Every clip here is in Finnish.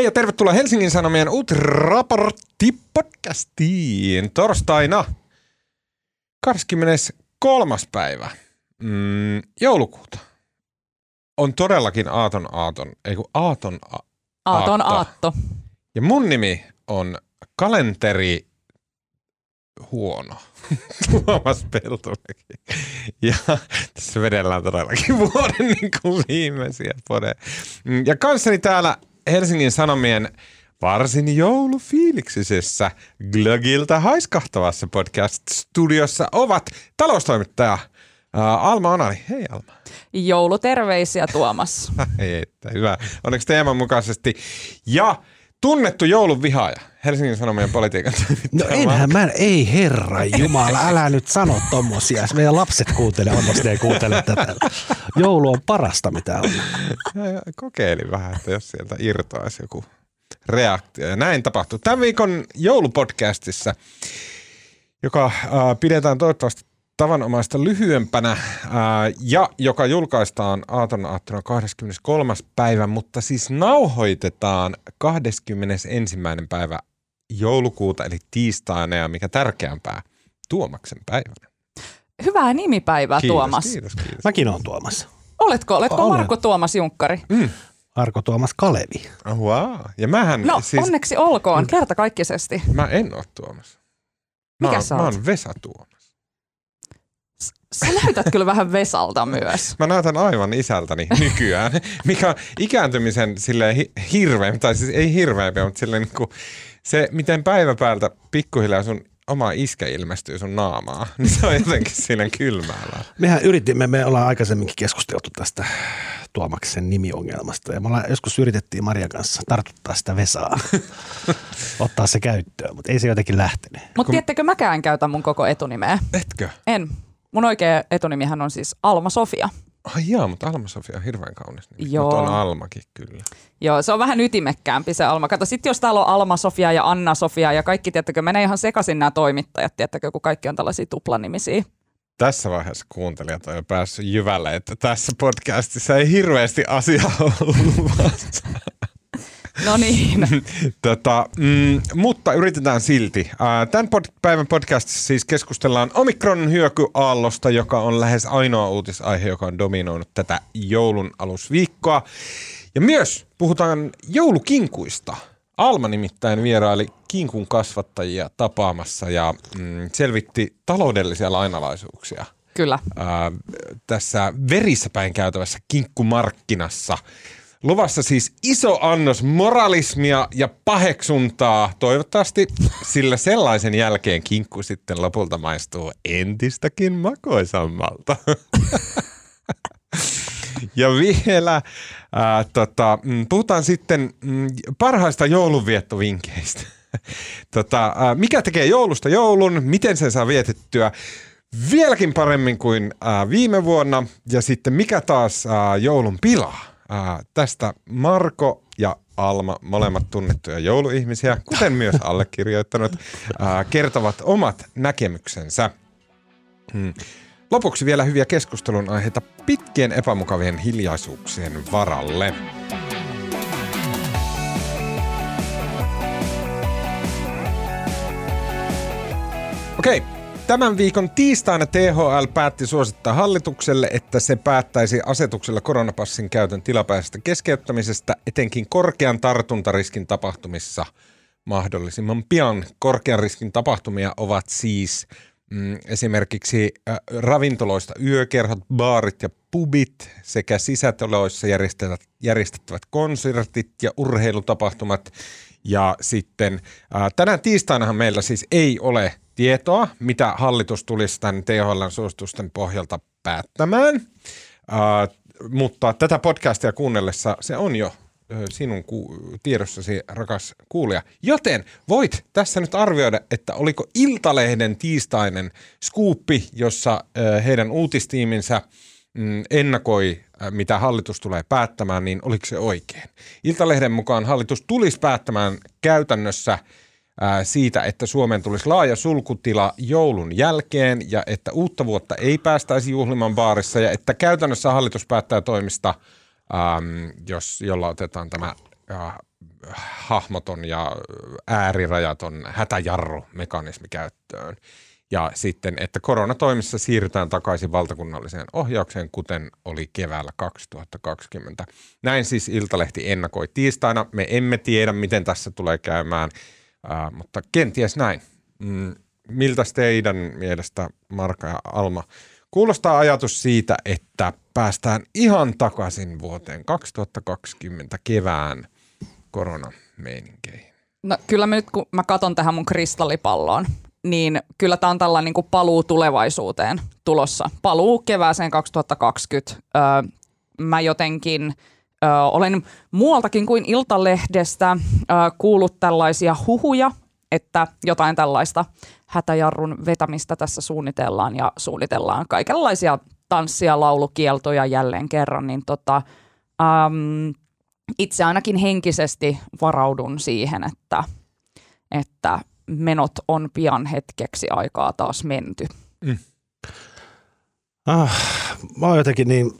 Hei ja tervetuloa Helsingin Sanomien Uut-raportti-podcastiin torstaina 23. päivä mm, joulukuuta. On todellakin Aaton Aaton, ei kun Aaton a- Aaton Aatto. Aatto. Ja mun nimi on kalenteri huono. Tuomas Peltomäki. Ja tässä vedellään todellakin vuoden niin kuin viimeisiä pode. Mm, Ja kanssani täällä Helsingin Sanomien varsin joulufiiliksisessä Glögiltä haiskahtavassa podcast-studiossa ovat taloustoimittaja ää, Alma Onani. Hei Alma. Jouluterveisiä Tuomas. Hei, että hyvä. Onneksi teeman mukaisesti. Ja tunnettu joulun vihaaja, Helsingin Sanomien politiikan No enhän mä, ei herra Jumala, älä nyt sano tommosia. Meidän lapset kuuntelee, onneksi ne ei kuuntele tätä. Joulu on parasta mitä on. Ja Kokeilin vähän, että jos sieltä irtoaisi joku reaktio. Ja näin tapahtuu. Tämän viikon joulupodcastissa, joka äh, pidetään toivottavasti tavanomaista lyhyempänä äh, ja joka julkaistaan Aaton aattona 23. päivä, mutta siis nauhoitetaan 21. päivä joulukuuta eli tiistaina ja mikä tärkeämpää, Tuomaksen päivänä. Hyvää nimipäivää Kiitos, Tuomas. kiitos, kiitos. Mäkin on Tuomas. Oletko, oletko Olen. Marko Tuomas Junkkari? Arko Tuomas Kalevi. Wow. Ja mähän No siis... onneksi olkoon, kertakaikkisesti. Mä en ole Tuomas. Mä, Mikä oon, sä mä oon Vesa Tuomas. Sä näytät kyllä vähän Vesalta myös. Mä näytän aivan isältäni nykyään, mikä on ikääntymisen silleen hi- hirveä, tai siis ei hirveämpi, mutta silleen niin kuin se, miten päivä päältä pikkuhiljaa sun oma iskä ilmestyy sun naamaa, niin se on jotenkin siinä kylmäällä. Mehän yritimme, me ollaan aikaisemminkin keskusteltu tästä Tuomaksen nimiongelmasta. Ja me ollaan, joskus yritettiin Marian kanssa tartuttaa sitä Vesaa, ottaa se käyttöön, mutta ei se jotenkin lähtenyt. Mutta tiedättekö, mäkään en käytä mun koko etunimeä. Etkö? En. Mun oikea etunimihän on siis Alma Sofia. Ai jaa, mutta Alma-Sofia on hirveän kaunis nimi. Joo. Mutta on Almakin kyllä. Joo, se on vähän ytimekkäämpi se Alma. Kato, sit jos täällä on Alma Sofia ja Anna Sofia ja kaikki, tiedättekö, menee ihan sekaisin nämä toimittajat, tiedättekö, kun kaikki on tällaisia tuplanimisiä. Tässä vaiheessa kuuntelijat on jo päässyt jyvälle, että tässä podcastissa ei hirveästi asiaa ollut. No niin. Tota, mm, mutta yritetään silti. Tämän pod- päivän podcastissa siis keskustellaan Omikron hyökyaallosta, joka on lähes ainoa uutisaihe, joka on dominoinut tätä joulun alusviikkoa. Ja myös puhutaan joulukinkuista. Alma nimittäin vieraili kinkun kasvattajia tapaamassa ja mm, selvitti taloudellisia lainalaisuuksia Kyllä. ää, tässä verissä päin käytävässä kinkkumarkkinassa. Luvassa siis iso annos moralismia ja paheksuntaa. Toivottavasti sillä sellaisen jälkeen kinkku sitten lopulta maistuu entistäkin makoisammalta. ja vielä ää, tota, mm, puhutaan sitten mm, parhaista joulunviettovinkkeistä. tota, ää, mikä tekee joulusta joulun, miten sen saa vietettyä vieläkin paremmin kuin ää, viime vuonna ja sitten mikä taas ää, joulun pilaa. Ää, tästä Marko ja Alma, molemmat tunnettuja jouluihmisiä, kuten myös allekirjoittanut, ää, kertovat omat näkemyksensä. Hmm. Lopuksi vielä hyviä keskustelun aiheita pitkien epämukavien hiljaisuuksien varalle. Okei, tämän viikon tiistaina THL päätti suosittaa hallitukselle, että se päättäisi asetuksella koronapassin käytön tilapäisestä keskeyttämisestä etenkin korkean tartuntariskin tapahtumissa mahdollisimman pian. Korkean riskin tapahtumia ovat siis mm, esimerkiksi äh, ravintoloista yökerhot, baarit ja pubit sekä sisätiloissa järjestettävät, järjestettävät konsertit ja urheilutapahtumat. Ja sitten äh, tänään tiistainahan meillä siis ei ole tietoa, mitä hallitus tulisi tämän THLn suositusten pohjalta päättämään. Äh, mutta tätä podcastia kuunnellessa se on jo sinun ku- tiedossasi, rakas kuulija. Joten voit tässä nyt arvioida, että oliko Iltalehden tiistainen skuuppi, jossa heidän uutistiiminsä ennakoi, ö, mitä hallitus tulee päättämään, niin oliko se oikein? Iltalehden mukaan hallitus tulisi päättämään käytännössä ää, siitä, että Suomeen tulisi laaja sulkutila joulun jälkeen ja että uutta vuotta ei päästäisi juhlimaan baarissa ja että käytännössä hallitus päättää toimista, äm, jos, jolla otetaan tämä äh, hahmoton ja äärirajaton hätäjarrumekanismi käyttöön. Ja sitten, että koronatoimissa siirrytään takaisin valtakunnalliseen ohjaukseen, kuten oli keväällä 2020. Näin siis Iltalehti ennakoi tiistaina. Me emme tiedä, miten tässä tulee käymään, äh, mutta kenties näin. Mm, miltä teidän mielestä, Marka ja Alma, kuulostaa ajatus siitä, että päästään ihan takaisin vuoteen 2020 kevään koronameininkiin? No kyllä mä nyt kun mä katon tähän mun kristallipalloon, niin kyllä tämä on tällainen niin kuin paluu tulevaisuuteen tulossa. Paluu kevääseen 2020. Öö, mä jotenkin öö, olen muualtakin kuin Iltalehdestä öö, kuullut tällaisia huhuja, että jotain tällaista hätäjarrun vetämistä tässä suunnitellaan ja suunnitellaan kaikenlaisia tanssia, laulukieltoja jälleen kerran, niin tota, äm, itse ainakin henkisesti varaudun siihen, että, että menot on pian hetkeksi aikaa taas menty. Mm. Ah, mä oon jotenkin niin,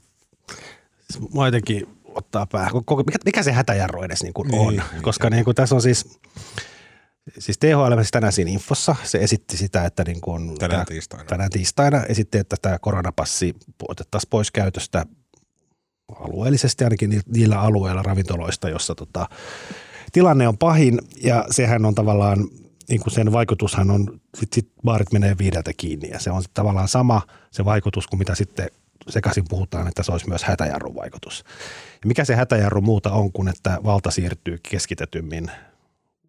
mä jotenkin ottaa päähän, mikä, mikä se hätäjarru edes niin kuin niin, on, niin, koska niin kuin tässä on siis, siis THL siis tänään siinä infossa, se esitti sitä, että niin kuin tänään, tämä, tiistaina. tänään tiistaina esitti, että tämä koronapassi otettaisiin pois käytöstä alueellisesti ainakin niillä alueilla ravintoloista, jossa tota, tilanne on pahin ja sehän on tavallaan niin kuin sen vaikutushan on, sit, sit baarit menee viideltä kiinni ja se on sit tavallaan sama se vaikutus kuin mitä sitten sekaisin puhutaan, että se olisi myös hätäjarrun vaikutus. Ja mikä se hätäjarru muuta on kuin, että valta siirtyy keskitetymmin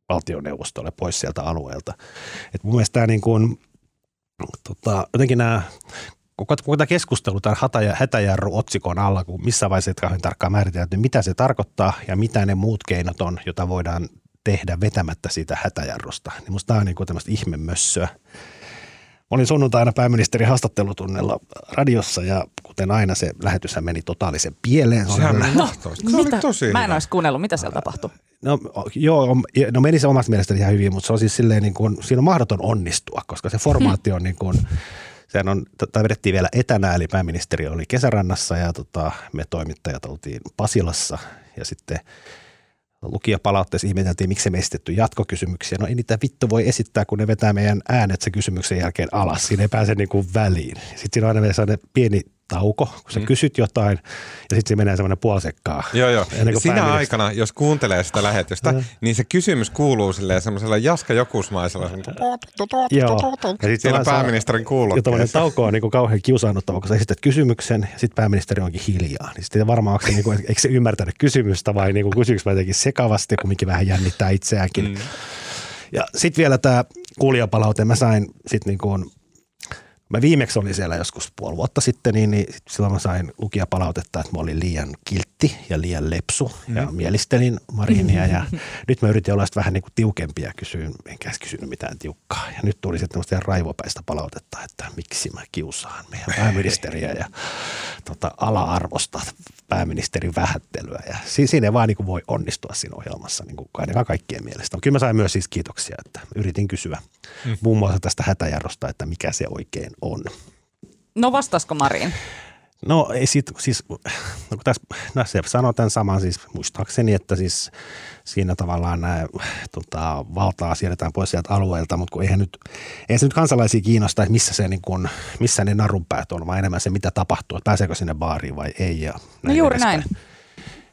valtioneuvostolle pois sieltä alueelta. Et mun mielestä tämä niin kuin, tota, jotenkin nämä koko, tämä keskustelu tämän hätäjarru otsikon alla, kun missä vaiheessa kauhean tarkkaan määritelty, mitä se tarkoittaa ja mitä ne muut keinot on, jota voidaan tehdä vetämättä siitä hätäjarrusta. Niin musta tämä on niin kuin tämmöistä ihmemössöä. Mä olin sunnuntaina pääministerin haastattelutunnella radiossa ja kuten aina se lähetys meni totaalisen pieleen. Se Sehän no, mitä? tosi Mä en olisi kuunnellut, mitä siellä tapahtui. No joo, no meni se omasta mielestäni ihan hyvin, mutta se on siis silleen niin kuin, siinä on mahdoton onnistua, koska se formaatti on niin kuin, sehän on, tai vedettiin vielä etänä, eli pääministeri oli kesärannassa ja tota, me toimittajat oltiin Pasilassa ja sitten – lukijapalautteessa ihmeteltiin, miksi me esitetty jatkokysymyksiä. No ei niitä vittu voi esittää, kun ne vetää meidän äänet se kysymyksen jälkeen alas. Siinä ei pääse niin kuin väliin. Sitten siinä on aina sellainen pieni tauko, kun sä mm. kysyt jotain ja sitten se menee semmoinen puolisekkaa. Joo, joo. Sinä aikana, jos kuuntelee sitä lähetystä, mm. niin se kysymys kuuluu silleen semmoisella Jaska Jokusmaisella. Joo. Ja sitten siellä pääministerin kuulokkeessa. Ja tauko on niin kuin kauhean kiusaannuttava, kun sä esität kysymyksen ja sitten pääministeri onkin hiljaa. Niin sitten varmaan onko se, niin kuin, eikö se ymmärtänyt kysymystä vai niin kuin mä jotenkin sekavasti, kumminkin vähän jännittää itseäänkin. Mm. Ja sitten vielä tämä kuulijapalaute, mä sain sitten niin kuin Mä viimeksi olin siellä joskus puoli vuotta sitten, niin, niin silloin mä sain lukijapalautetta, että mä olin liian kiltti ja liian lepsu mm. ja mielistelin Marinia ja nyt mä yritin olla vähän niin kuin tiukempia ja kysyin, enkä kysynyt mitään tiukkaa. Ja nyt tuli sitten tämmöistä raivopäistä palautetta, että miksi mä kiusaan meidän pääministeriä ja tota, ala-arvosta pääministerin vähättelyä. Ja siinä ei vaan niin kuin voi onnistua siinä ohjelmassa niin kuin ainakaan kaikkien mielestä. Kyllä mä sain myös siis kiitoksia, että yritin kysyä mm. muun muassa tästä hätäjarrosta, että mikä se oikein on. No vastasko Marin? No ei sit, siis, no, tässä, no se sanoo tämän saman siis muistaakseni, että siis siinä tavallaan nämä, tota, valtaa siirretään pois sieltä alueelta, mutta kun eihän nyt, ei se nyt kansalaisia kiinnosta, että missä, se, niin kun, missä ne narunpäät on, vaan enemmän se, mitä tapahtuu, että pääseekö sinne baariin vai ei. Ja no juuri edespäin. näin.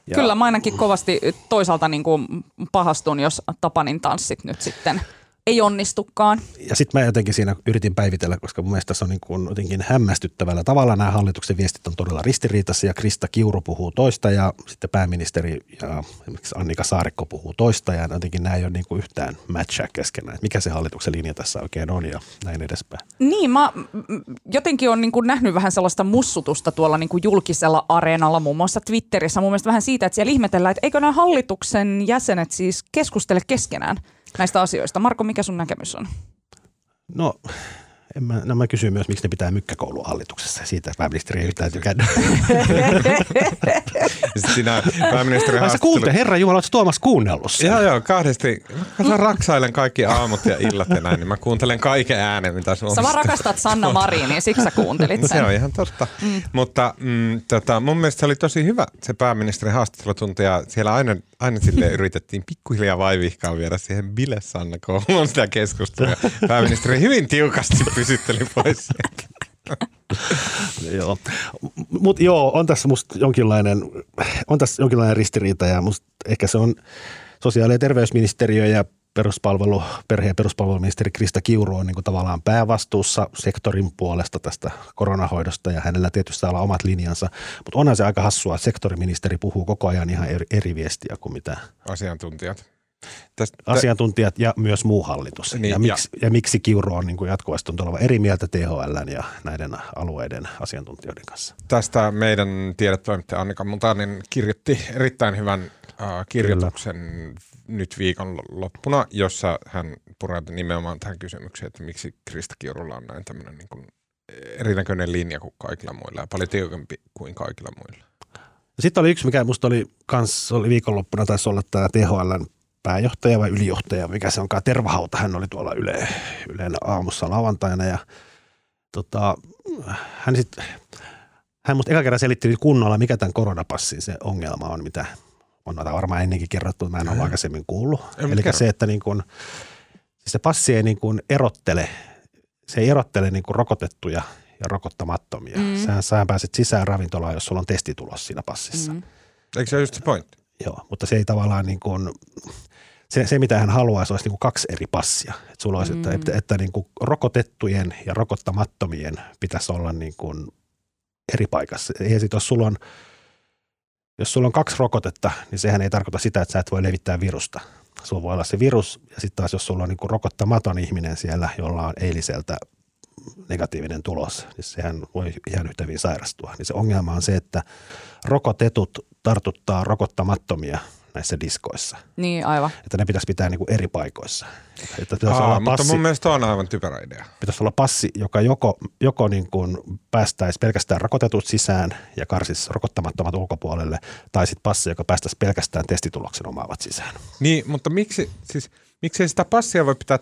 Ja, Kyllä mä ainakin kovasti toisaalta niin kuin pahastun, jos Tapanin tanssit nyt sitten – ei onnistukaan. Ja sitten mä jotenkin siinä yritin päivitellä, koska mun mielestä se on niin kuin jotenkin hämmästyttävällä tavalla. Nämä hallituksen viestit on todella ristiriitassa ja Krista Kiuru puhuu toista ja sitten pääministeri ja esimerkiksi Annika Saarikko puhuu toista ja jotenkin nämä ei ole niin kuin yhtään matchaa keskenään. Että mikä se hallituksen linja tässä oikein on ja näin edespäin. Niin, mä jotenkin on niin kuin nähnyt vähän sellaista mussutusta tuolla niin kuin julkisella areenalla, muun muassa Twitterissä. Mun mielestä vähän siitä, että siellä ihmetellään, että eikö nämä hallituksen jäsenet siis keskustele keskenään – näistä asioista. Marko, mikä sun näkemys on? No mä, no mä kysyn myös, miksi ne pitää mykkäkoulua hallituksessa. Siitä pääministeri ei yhtään tykännyt. Sitten siinä pääministeri sä kuulte, herra Jumala, ootko Tuomas kuunnellut sen? Joo, joo, kahdesti. Mä raksailen kaikki aamut ja illat ja näin, niin mä kuuntelen kaiken äänen, mitä Sä Suomessa vaan rakastat Sanna Marinia, siksi sä kuuntelit sen. se on ihan totta. Mm. Mutta mm, tota, mun mielestä se oli tosi hyvä se pääministerin haastattelutunti ja siellä aina, aina sille yritettiin pikkuhiljaa vaivihkaa viedä siihen Bile Sanna kouluun sitä keskustelua. Pääministeri hyvin tiukasti pysytteli pois. Joo. Mut joo, on tässä musta jonkinlainen, on tässä jonkinlainen ristiriita ja musta ehkä se on sosiaali- ja terveysministeriö ja peruspalvelu, perhe- ja peruspalveluministeri Krista Kiuru on niin kuin tavallaan päävastuussa sektorin puolesta tästä koronahoidosta ja hänellä tietysti saa olla omat linjansa. Mutta onhan se aika hassua, että sektoriministeri puhuu koko ajan ihan eri, eri viestiä kuin mitä Asiantuntijat. Tästä, asiantuntijat ja myös muu hallitus. Niin, ja, ja- miksi, ja miksi Kiuru on niin kuin jatkuvasti tuntuu olevan eri mieltä THL ja näiden alueiden asiantuntijoiden kanssa. tästä meidän tiedetoimittaja Annika Mutanen kirjoitti erittäin hyvän äh, kirjoituksen nyt viikon loppuna, jossa hän pureutui nimenomaan tähän kysymykseen, että miksi Krista Kiurulla on näin tämmöinen niin kuin erinäköinen linja kuin kaikilla muilla ja paljon tiukempi kuin kaikilla muilla. Sitten oli yksi, mikä musta oli kans, oli viikonloppuna, taisi olla tämä THLn pääjohtaja vai ylijohtaja, mikä se onkaan, Tervahauta, hän oli tuolla Yle, Ylen aamussa lauantaina ja tota, hän sitten, hän musta eka kerran selitti kunnolla, mikä tämän koronapassin se ongelma on, mitä on noita varmaan ennenkin kerrottu, mutta mä en ole aikaisemmin kuullut. Eli se, että niin kun, siis se passi ei niin kun erottele, se ei erottele niin kun rokotettuja ja rokottamattomia. Mm. Mm. Sähän, sähän pääset sisään ravintolaan, jos sulla on testitulos siinä passissa. Mm. Eikö se ole just se pointti? Joo, mutta se ei tavallaan niin kuin, se, se mitä hän haluaisi olisi niin kuin kaksi eri passia. Että sulla olisi, että, Mm. että, että niin kuin rokotettujen ja rokottamattomien pitäisi olla niin kuin eri paikassa. Ja sit, jos sulla on jos sulla on kaksi rokotetta, niin sehän ei tarkoita sitä, että sä et voi levittää virusta. Sulla voi olla se virus, ja sitten taas jos sulla on niin kuin rokottamaton ihminen siellä, jolla on eiliseltä negatiivinen tulos, niin sehän voi ihan yhtä hyvin sairastua. Niin se ongelma on se, että rokotetut tartuttaa rokottamattomia näissä diskoissa. Niin, aivan. Että ne pitäisi pitää niin kuin eri paikoissa. Että pitäisi, Aa, olla mutta passi, mun mielestä on aivan typerä idea. pitäisi olla passi, joka joko, joko niin kuin päästäisi pelkästään rokotetut sisään ja karsisi rokottamattomat ulkopuolelle, tai sitten passi, joka päästäisi pelkästään testituloksen omaavat sisään. Niin, mutta miksi, siis, miksi ei sitä passia voi pitää,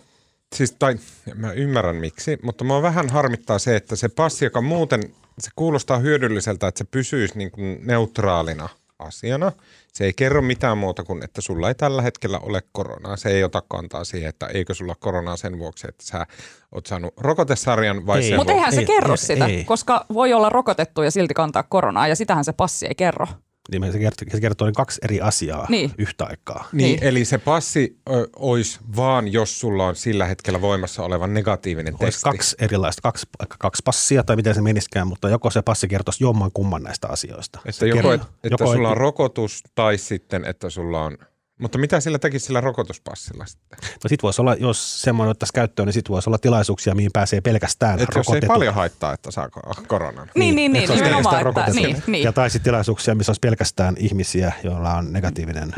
siis, tai mä ymmärrän miksi, mutta mua vähän harmittaa se, että se passi, joka muuten, se kuulostaa hyödylliseltä, että se pysyisi niin kuin neutraalina asiana. Se ei kerro mitään muuta kuin, että sulla ei tällä hetkellä ole koronaa. Se ei ota kantaa siihen, että eikö sulla koronaa sen vuoksi, että sä oot saanut rokotesarjan vai Ei. sen Mutta eihän se Ei, kerro ei, sitä, ei. koska voi olla rokotettu ja silti kantaa koronaa, ja sitähän se passi ei kerro. Niin se kertoo, se kertoo kaksi eri asiaa Niin. yhtä aikaa. Niin, Niin. eli se passi ö, olisi vaan, jos sulla on sillä hetkellä voimassa oleva negatiivinen Olisi testi. kaksi erilaista, kaksi, kaksi passia tai miten se meniskään, mutta joko se passi kertoisi jomman kumman näistä asioista. Että Se joko, kertoo- et, että sulla on rokotus tai sitten, että sulla on... Mutta mitä sillä tekisi sillä rokotuspassilla sitten? No sit voisi olla, jos semmoinen ottaisi käyttöön, niin sit voisi olla tilaisuuksia, mihin pääsee pelkästään Että jos ei rokotetut. paljon haittaa, että saa ko- koronan. Niin, niin, niin, nimenomaan, pelkästään että, rokotetut. niin, niin. Ja tai sitten tilaisuuksia, missä olisi pelkästään ihmisiä, joilla on negatiivinen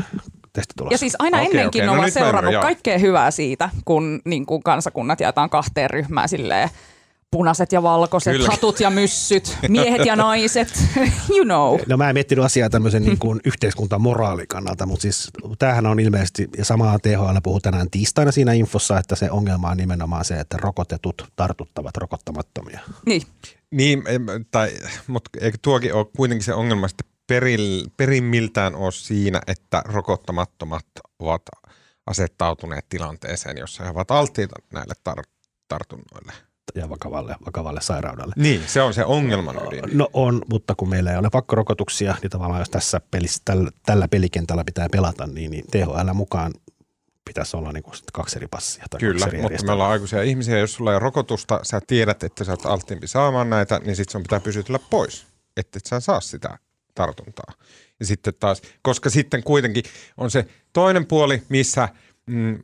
testitulos. Ja siis aina Okei, ennenkin okei, no ollaan ymmärrän, seurannut kaikkea hyvää siitä, kun niin kuin kansakunnat jaetaan kahteen ryhmään silleen punaiset ja valkoiset, Kyllä. hatut ja myssyt, miehet ja naiset, you know. No mä en miettinyt asiaa tämmöisen niin kuin yhteiskuntamoraalin kannalta, mutta siis tämähän on ilmeisesti, ja samaa THL puhuu tänään tiistaina siinä infossa, että se ongelma on nimenomaan se, että rokotetut tartuttavat rokottamattomia. Niin, Niin, tai, mutta eikö tuokin ole kuitenkin se ongelma sitten peril, perimmiltään ole siinä, että rokottamattomat ovat asettautuneet tilanteeseen, jossa he ovat alttiita näille tar- tartunnoille. Ja vakavalle, vakavalle sairaudelle. Niin, se on se ongelman ydin. No on, mutta kun meillä ei ole pakkorokotuksia, niin tavallaan jos tässä pelissä, tällä, tällä pelikentällä pitää pelata, niin, niin THL mukaan pitäisi olla niin kuin kaksi eri passia tai Kyllä, kaksi eri mutta me ollaan aikuisia ihmisiä. Jos sulla ei ole rokotusta, sä tiedät, että sä oot alttiimpi saamaan näitä, niin sitten sun pitää pysytellä pois, että et sä saa sitä tartuntaa. Ja sitten taas, koska sitten kuitenkin on se toinen puoli, missä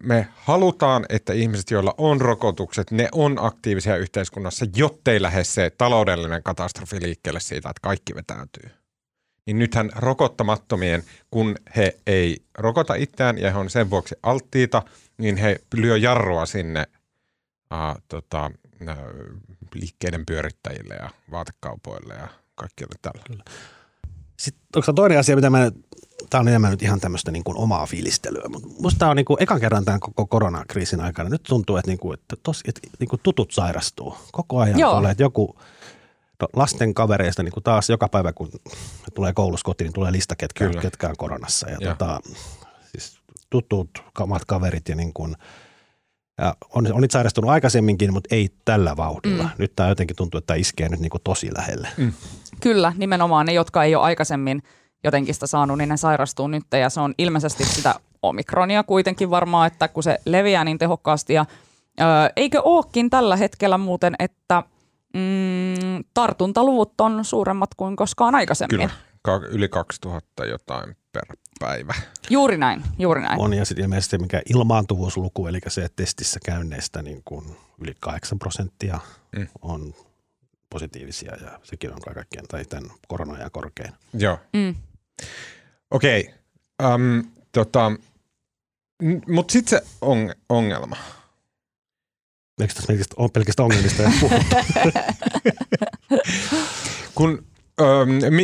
me halutaan, että ihmiset, joilla on rokotukset, ne on aktiivisia yhteiskunnassa, jottei lähde se taloudellinen katastrofi liikkeelle siitä, että kaikki vetäytyy. Niin nythän rokottamattomien, kun he ei rokota itseään ja he on sen vuoksi alttiita, niin he lyö jarrua sinne uh, tota, nää liikkeiden pyörittäjille ja vaatekaupoille ja kaikille tällä. Kyllä. Sitten onko toinen asia, mitä mä tämä on enemmän nyt ihan tämmöistä niin kuin omaa fiilistelyä, mutta musta tämä on niin kuin ekan kerran tämän koko koronakriisin aikana. Nyt tuntuu, että, niin kuin, että, tos, että niin kuin tutut sairastuu koko ajan. Joo. Tulee, että joku no, lasten kavereista niin kuin taas joka päivä, kun tulee koulussa kotiin, niin tulee lista, ketkä, ketkä on koronassa. Ja, ja. Tota, siis tutut omat kaverit ja niin kuin, ja on, on nyt sairastunut aikaisemminkin, mutta ei tällä vauhdilla. Mm. Nyt tämä jotenkin tuntuu, että tämä iskee nyt niin kuin tosi lähelle. Mm. Kyllä, nimenomaan ne, jotka ei ole aikaisemmin – jotenkin sitä saanut, niin ne sairastuu nyt ja se on ilmeisesti sitä omikronia kuitenkin varmaan, että kun se leviää niin tehokkaasti ja ö, eikö ookin tällä hetkellä muuten, että mm, tartuntaluvut on suuremmat kuin koskaan aikaisemmin? Kyllä, yli 2000 jotain per päivä. Juuri näin, juuri näin. On ja sitten ilmeisesti mikä ilmaantuvuusluku, eli se testissä käynneistä niin kuin yli 8 prosenttia mm. on positiivisia ja sekin on kaikkien tai tämän koronajan korkein. Joo. Mm. Okei, okay. um, tota, mutta sitten se on, ongelma. Eikö tässä pelkästään ongelmista puhuttu? Kun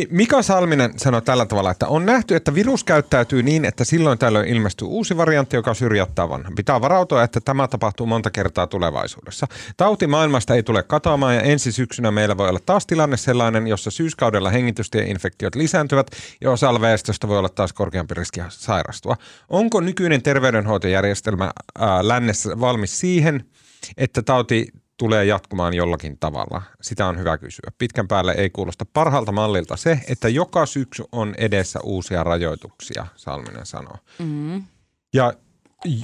Mika Salminen sanoi tällä tavalla, että on nähty, että virus käyttäytyy niin, että silloin tällöin ilmestyy uusi variantti, joka syrjättää vanha. Pitää varautua, että tämä tapahtuu monta kertaa tulevaisuudessa. Tauti maailmasta ei tule katoamaan ja ensi syksynä meillä voi olla taas tilanne sellainen, jossa syyskaudella hengitystieinfektiot lisääntyvät ja osalla väestöstä voi olla taas korkeampi riski sairastua. Onko nykyinen terveydenhoitojärjestelmä ää, lännessä valmis siihen, että tauti tulee jatkumaan jollakin tavalla? Sitä on hyvä kysyä. Pitkän päälle ei kuulosta parhaalta mallilta se, että joka syksy on edessä uusia rajoituksia, Salminen sanoo. Mm-hmm. Ja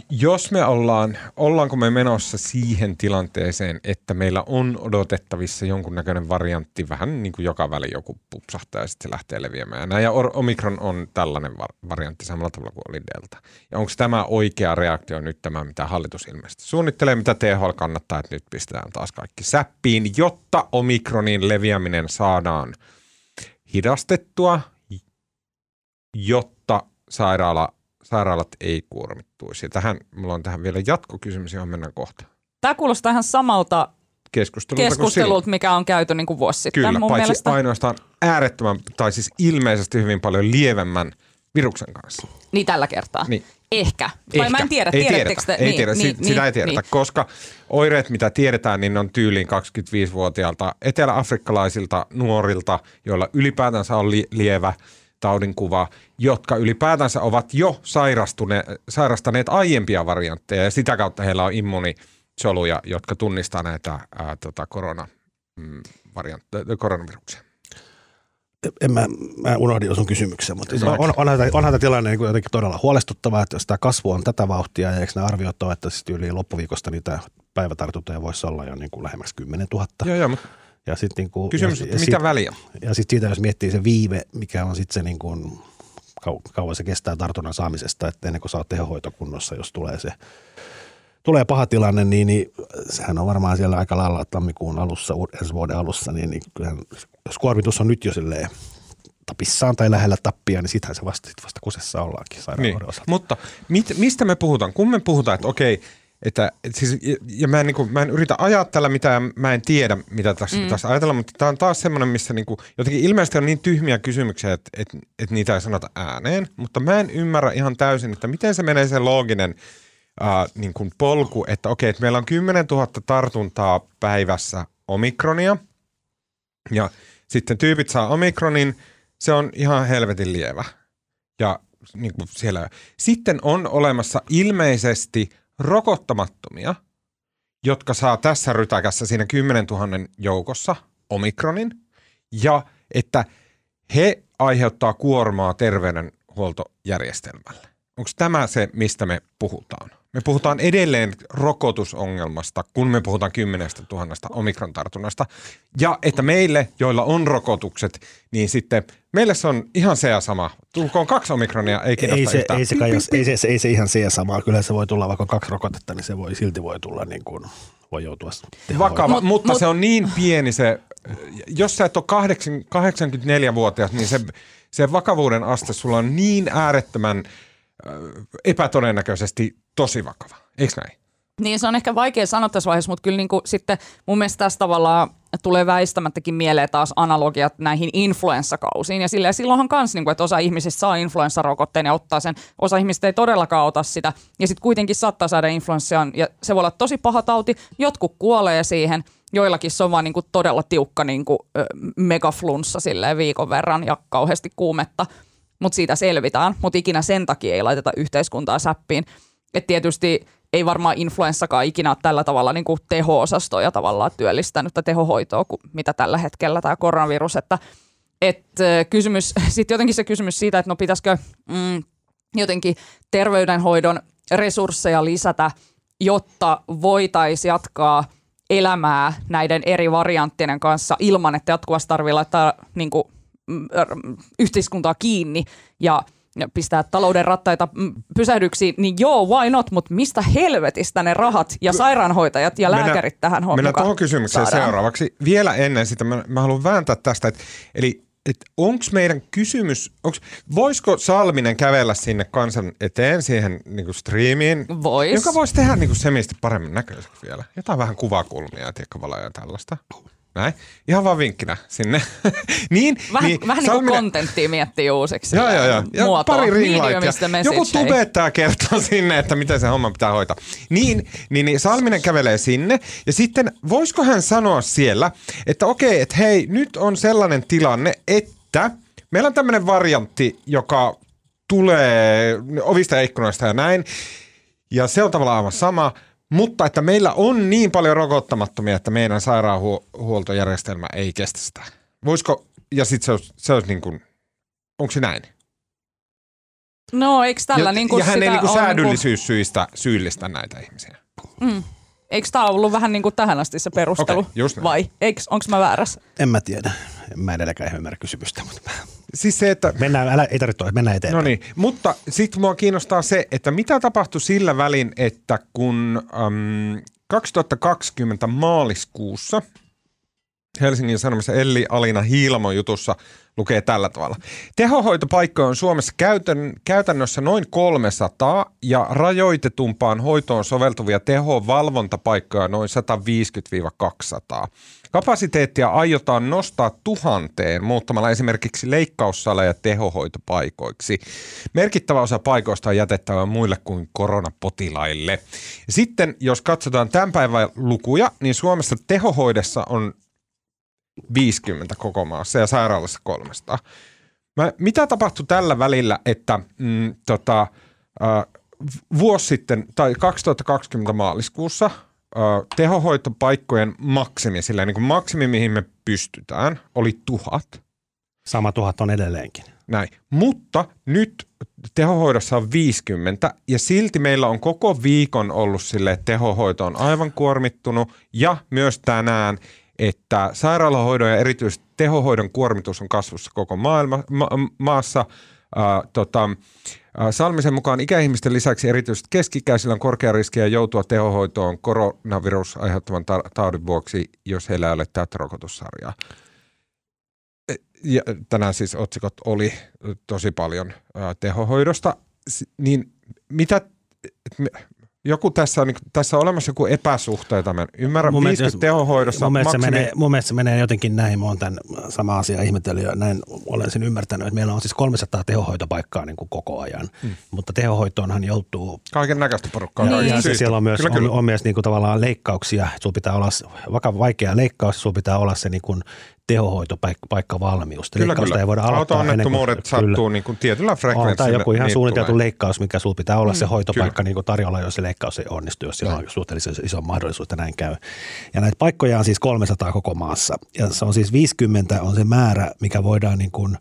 jos me ollaan, ollaanko me menossa siihen tilanteeseen, että meillä on odotettavissa jonkunnäköinen variantti, vähän niin kuin joka väli joku pupsahtaa ja sitten se lähtee leviämään. Ja Omikron on tällainen variantti samalla tavalla kuin oli Delta. Ja onko tämä oikea reaktio nyt tämä, mitä hallitus ilmeisesti suunnittelee, mitä THL kannattaa, että nyt pistetään taas kaikki säppiin, jotta Omikronin leviäminen saadaan hidastettua, jotta sairaala sairaalat ei kuormittuisi. Ja tähän, mulla on tähän vielä jatkokysymys, johon mennään kohta. Tämä kuulostaa ihan samalta keskustelulta, keskustelut, mikä on käyty niin kuin vuosi sitten Kyllä, mun paitsi mielestä. ainoastaan äärettömän, tai siis ilmeisesti hyvin paljon lievemmän viruksen kanssa. Niin tällä kertaa. Niin. Ehkä. Vai Ehkä. mä en tiedä, ei tiedetä, te? Ei niin, tiedä, niin, sitä niin, ei tiedetä, niin. koska oireet, mitä tiedetään, niin on tyyliin 25-vuotiaalta eteläafrikkalaisilta nuorilta, joilla ylipäätänsä on li- lievä – taudinkuva, jotka ylipäätänsä ovat jo sairastaneet aiempia variantteja ja sitä kautta heillä on immuunisoluja, jotka tunnistaa näitä ää, tota, korona, mm, koronaviruksia. En mä, mä unohdin sun kysymyksen, mutta on, on, onhan, tämä, onhan tämä tilanne niin jotenkin todella huolestuttavaa, että jos tämä kasvu on tätä vauhtia ja eikö ne arviot ole, että siis yli loppuviikosta niitä päivätartuntoja voisi olla jo niin kuin lähemmäksi 10 000. Joo, joo, mutta ja sit niin kuin, Kysymys, ja, ja mitä sit, väliä? Ja sitten siitä, jos miettii se viive, mikä on sitten se niin kuin, kau, kauan se kestää tartunnan saamisesta, että ennen kuin saa tehohoitokunnossa, jos tulee se tulee paha tilanne, niin, niin sehän on varmaan siellä aika lailla tammikuun alussa, ensi vuoden alussa, niin, niin kyllähän, jos kuormitus on nyt jo silleen tapissaan tai lähellä tappia, niin sittenhän se vasta, sit vasta kusessa ollaankin sairaanhoidon niin. osalta. Mutta mit, mistä me puhutaan? Kun me puhutaan, että okei, että, et siis, ja mä en, niin kuin, mä en yritä ajatella mitään, mä en tiedä, mitä tässä mm. pitäisi ajatella, mutta tämä on taas semmoinen, missä niin kuin, jotenkin ilmeisesti on niin tyhmiä kysymyksiä, että, että, että niitä ei sanota ääneen, mutta mä en ymmärrä ihan täysin, että miten se menee se looginen äh, niin kuin polku, että okei, että meillä on 10 000 tartuntaa päivässä omikronia, ja sitten tyypit saa omikronin, se on ihan helvetin lievä. Ja niin kuin siellä. Sitten on olemassa ilmeisesti – rokottamattomia, jotka saa tässä rytäkässä siinä 10 000 joukossa omikronin, ja että he aiheuttaa kuormaa terveydenhuoltojärjestelmälle. Onko tämä se, mistä me puhutaan? Me puhutaan edelleen rokotusongelmasta, kun me puhutaan 10 000 omikron-tartunnasta. Ja että meille, joilla on rokotukset, niin sitten meille se on ihan se ja sama. Tulkoon kaksi omikronia, ei ei se, ei se, kai, ei, se, ei se ihan se ja sama. Kyllä se voi tulla vaikka kaksi rokotetta, niin se voi silti voi tulla niin kuin, voi joutua Vakava, mut, mutta mut, se on niin pieni se, jos sä et ole 84-vuotias, niin se, se vakavuuden aste sulla on niin äärettömän – epätodennäköisesti tosi vakava. Eikö näin? Niin se on ehkä vaikea sanoa tässä vaiheessa, mutta kyllä niin kuin sitten mun mielestä tässä tavallaan tulee väistämättäkin mieleen taas analogiat näihin influenssakausiin. Ja silleen, silloinhan kans, niin kuin, että osa ihmisistä saa influenssarokotteen ja ottaa sen, osa ihmisistä ei todellakaan ota sitä. Ja sitten kuitenkin saattaa saada influenssiaan ja se voi olla tosi paha tauti. Jotkut kuolee siihen, joillakin se on vaan niin kuin todella tiukka niin kuin, megaflunssa silleen viikon verran ja kauheasti kuumetta. Mutta siitä selvitään, mutta ikinä sen takia ei laiteta yhteiskuntaa säppiin. Et tietysti ei varmaan influenssakaan ikinä ole tällä tavalla niin kuin teho-osastoja tavallaan työllistänyt tai tehohoitoa kuin mitä tällä hetkellä tämä koronavirus. Että, et, kysymys, sitten jotenkin se kysymys siitä, että no pitäisikö mm, jotenkin terveydenhoidon resursseja lisätä, jotta voitaisiin jatkaa elämää näiden eri varianttien kanssa ilman, että jatkuvasti tarvitsee laittaa niin kuin, mm, yhteiskuntaa kiinni ja – pistää talouden rattaita mm, pysähdyksiin, niin joo, why not, mutta mistä helvetistä ne rahat ja sairaanhoitajat ja lääkärit tähän hommaan Mennään tuohon kysymykseen saadaan. seuraavaksi. Vielä ennen sitä mä, mä haluan vääntää tästä, että eli että onko meidän kysymys, onks, voisiko Salminen kävellä sinne kansan eteen siihen niin striimiin, Vois. joka voisi tehdä niin semisti paremmin näköiseksi vielä. Jotain vähän kuvakulmia ja ja tällaista. Näin. Ihan vaan vinkkinä sinne. niin, vähän, niin, vähän niin kuin kontenttia miettii uusiksi. Joo, joo, joo. Ja muotoa. pari ringlightia. Joku tubettaa kertoo sinne, että miten se homma pitää hoitaa. Niin, niin, niin Salminen kävelee sinne ja sitten voisiko hän sanoa siellä, että okei, että hei, nyt on sellainen tilanne, että meillä on tämmöinen variantti, joka tulee ovista ja ikkunoista ja näin. Ja se on tavallaan aivan sama – mutta että meillä on niin paljon rokottamattomia, että meidän sairaanhuoltojärjestelmä ei kestä sitä. Voisiko, ja sitten se olisi, se olisi niin kuin, onko se näin? No eikö tällä ja, niin kuin Ja hän ei niin kuin säädyllisyyssyistä niin syyllistä näitä ihmisiä. Mm. Eikö tämä ollut vähän niin kuin tähän asti se perustelu? Okay, just Vai onko mä väärässä? En mä tiedä. Mä edelläkään ymmärrä kysymystä, mutta Siis se, että... Mennään, älä, ei tarvitse mennään eteenpäin. No niin, mutta sitten mua kiinnostaa se, että mitä tapahtui sillä välin, että kun äm, 2020 maaliskuussa Helsingin Sanomissa Elli Alina Hiilamo jutussa lukee tällä tavalla. Tehohoitopaikkoja on Suomessa käytän, käytännössä noin 300 ja rajoitetumpaan hoitoon soveltuvia tehovalvontapaikkoja noin 150-200. Kapasiteettia aiotaan nostaa tuhanteen muuttamalla esimerkiksi leikkaussaleja tehohoitopaikoiksi. Merkittävä osa paikoista on jätettävä muille kuin koronapotilaille. Sitten jos katsotaan tämän päivän lukuja, niin Suomessa tehohoidessa on 50 koko maassa ja sairaalassa 300. Mä, mitä tapahtui tällä välillä, että mm, tota, äh, vuosi sitten tai 2020 maaliskuussa äh, tehohoitopaikkojen maksimi, sillä niin kuin maksimi, mihin me pystytään, oli tuhat. Sama tuhat on edelleenkin. Näin. Mutta nyt tehohoidossa on 50 ja silti meillä on koko viikon ollut sille, että tehohoito on aivan kuormittunut ja myös tänään – että sairaalahoidon ja erityisesti tehohoidon kuormitus on kasvussa koko maailma, ma- maassa. Ää, tota, Salmisen mukaan ikäihmisten lisäksi erityisesti keskikäisillä on korkea riski joutua tehohoitoon koronavirus aiheuttavan ta- taudin vuoksi, jos heillä ei ole täyttä rokotussarjaa. E, ja tänään siis otsikot oli tosi paljon tehohoidosta. Niin mitä, joku tässä on, niin, tässä on olemassa joku epäsuhteita. Mä ymmärrän mun 50 mielestä, tehohoidossa. Mun mielestä, maksimi... menee, mun mielestä se menee jotenkin näin. Mä oon tämän sama asia ihmetellyt ja näin olen sen ymmärtänyt, että meillä on siis 300 tehohoitopaikkaa niin kuin koko ajan. Hmm. Mutta tehohoitoonhan joutuu... Kaiken näköistä porukkaa. Niin. Ja se siellä on myös, kyllä, kyllä. On, on myös niin kuin tavallaan leikkauksia. Sulla pitää olla vakava vaikea leikkaus, sulla pitää olla se niin kuin tehohoitopaikka valmius. Kyllä, kyllä. ei voida aloittaa Auto-onnettomuudet sattuu niin kuin tietyllä frekvenssillä. Tai joku ihan niin suunniteltu tulee. leikkaus, mikä sulla pitää olla mm, se hoitopaikka kyllä. niin kuin tarjolla, jos se leikkaus ei onnistu, jos siellä on suhteellisen iso mahdollisuus, että näin käy. Ja näitä paikkoja on siis 300 koko maassa. Ja se on siis 50 on se määrä, mikä voidaan niin kuin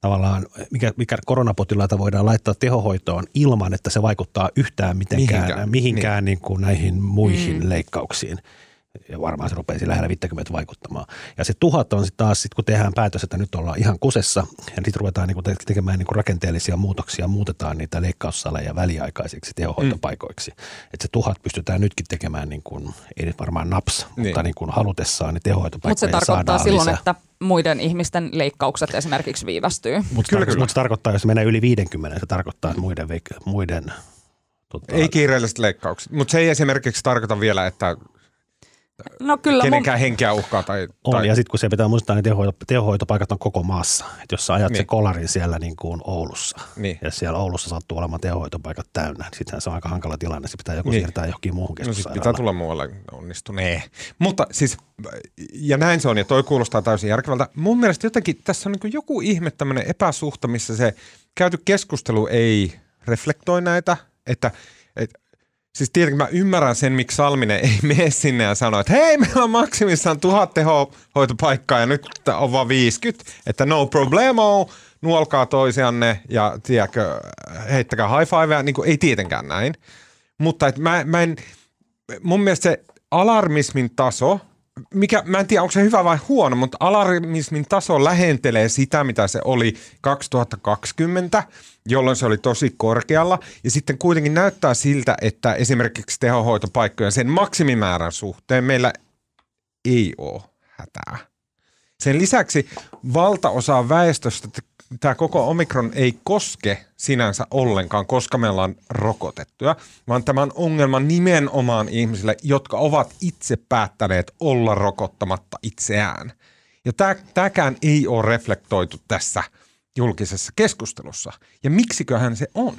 tavallaan, mikä, mikä koronapotilaita voidaan laittaa tehohoitoon ilman, että se vaikuttaa yhtään mitenkään, mihinkään, mihinkään niin. Niin kuin näihin muihin mm. leikkauksiin ja varmaan se rupeaa lähellä 50 vaikuttamaan. Ja se tuhat on sitten taas, sit kun tehdään päätös, että nyt ollaan ihan kusessa ja sitten ruvetaan niinku tekemään niinku rakenteellisia muutoksia, muutetaan niitä leikkaussaleja väliaikaisiksi tehohoitopaikoiksi. Mm. Että se tuhat pystytään nytkin tekemään, niin kuin, ei nyt varmaan naps, niin. mutta niin kuin halutessaan niin tehohoitopaikkoja Mutta se tarkoittaa silloin, lisää. että muiden ihmisten leikkaukset esimerkiksi viivästyy. Mutta mut se tarkoittaa, jos menee yli 50, se tarkoittaa, että muiden, muiden Tota, Ei kiireelliset leikkaukset, mutta se ei esimerkiksi tarkoita vielä, että No kyllä mun, kenenkään henkeä uhkaa. Tai, on, tai, ja sitten kun se pitää muistaa, niin tehohoito, tehohoitopaikat on koko maassa. Et jos sä ajat niin. Se kolarin siellä niin kuin Oulussa, Niin. ja siellä Oulussa sattuu olemaan tehohoitopaikat täynnä, niin sittenhän se on aika hankala tilanne. Se pitää joku Niin. siirtää johonkin muuhun No sit pitää keskussairaalaan. tulla muualle onnistuneen. Mutta siis, ja näin se on, ja toi kuulostaa täysin järkevältä. Mun mielestä jotenkin tässä on niin joku ihme tämmöinen epäsuhta, missä se käyty keskustelu ei reflektoi näitä, että et, Siis tietenkin mä ymmärrän sen, miksi Salminen ei mene sinne ja sano, että hei, meillä on maksimissaan tuhat tehohoitopaikkaa ja nyt on vaan 50, että no problemo, nuolkaa toisianne ja tiedätkö, heittäkää high fivea, niin kuin ei tietenkään näin. Mutta et mä, mä en, mun mielestä se alarmismin taso, mikä, mä en tiedä onko se hyvä vai huono, mutta alarmismin taso lähentelee sitä, mitä se oli 2020, jolloin se oli tosi korkealla. Ja sitten kuitenkin näyttää siltä, että esimerkiksi tehohoitopaikkojen sen maksimimäärän suhteen meillä ei ole hätää. Sen lisäksi valtaosa väestöstä tämä koko omikron ei koske sinänsä ollenkaan, koska me ollaan rokotettuja, vaan tämä on ongelma nimenomaan ihmisille, jotka ovat itse päättäneet olla rokottamatta itseään. Ja tämä, tämäkään ei ole reflektoitu tässä julkisessa keskustelussa. Ja miksiköhän se on?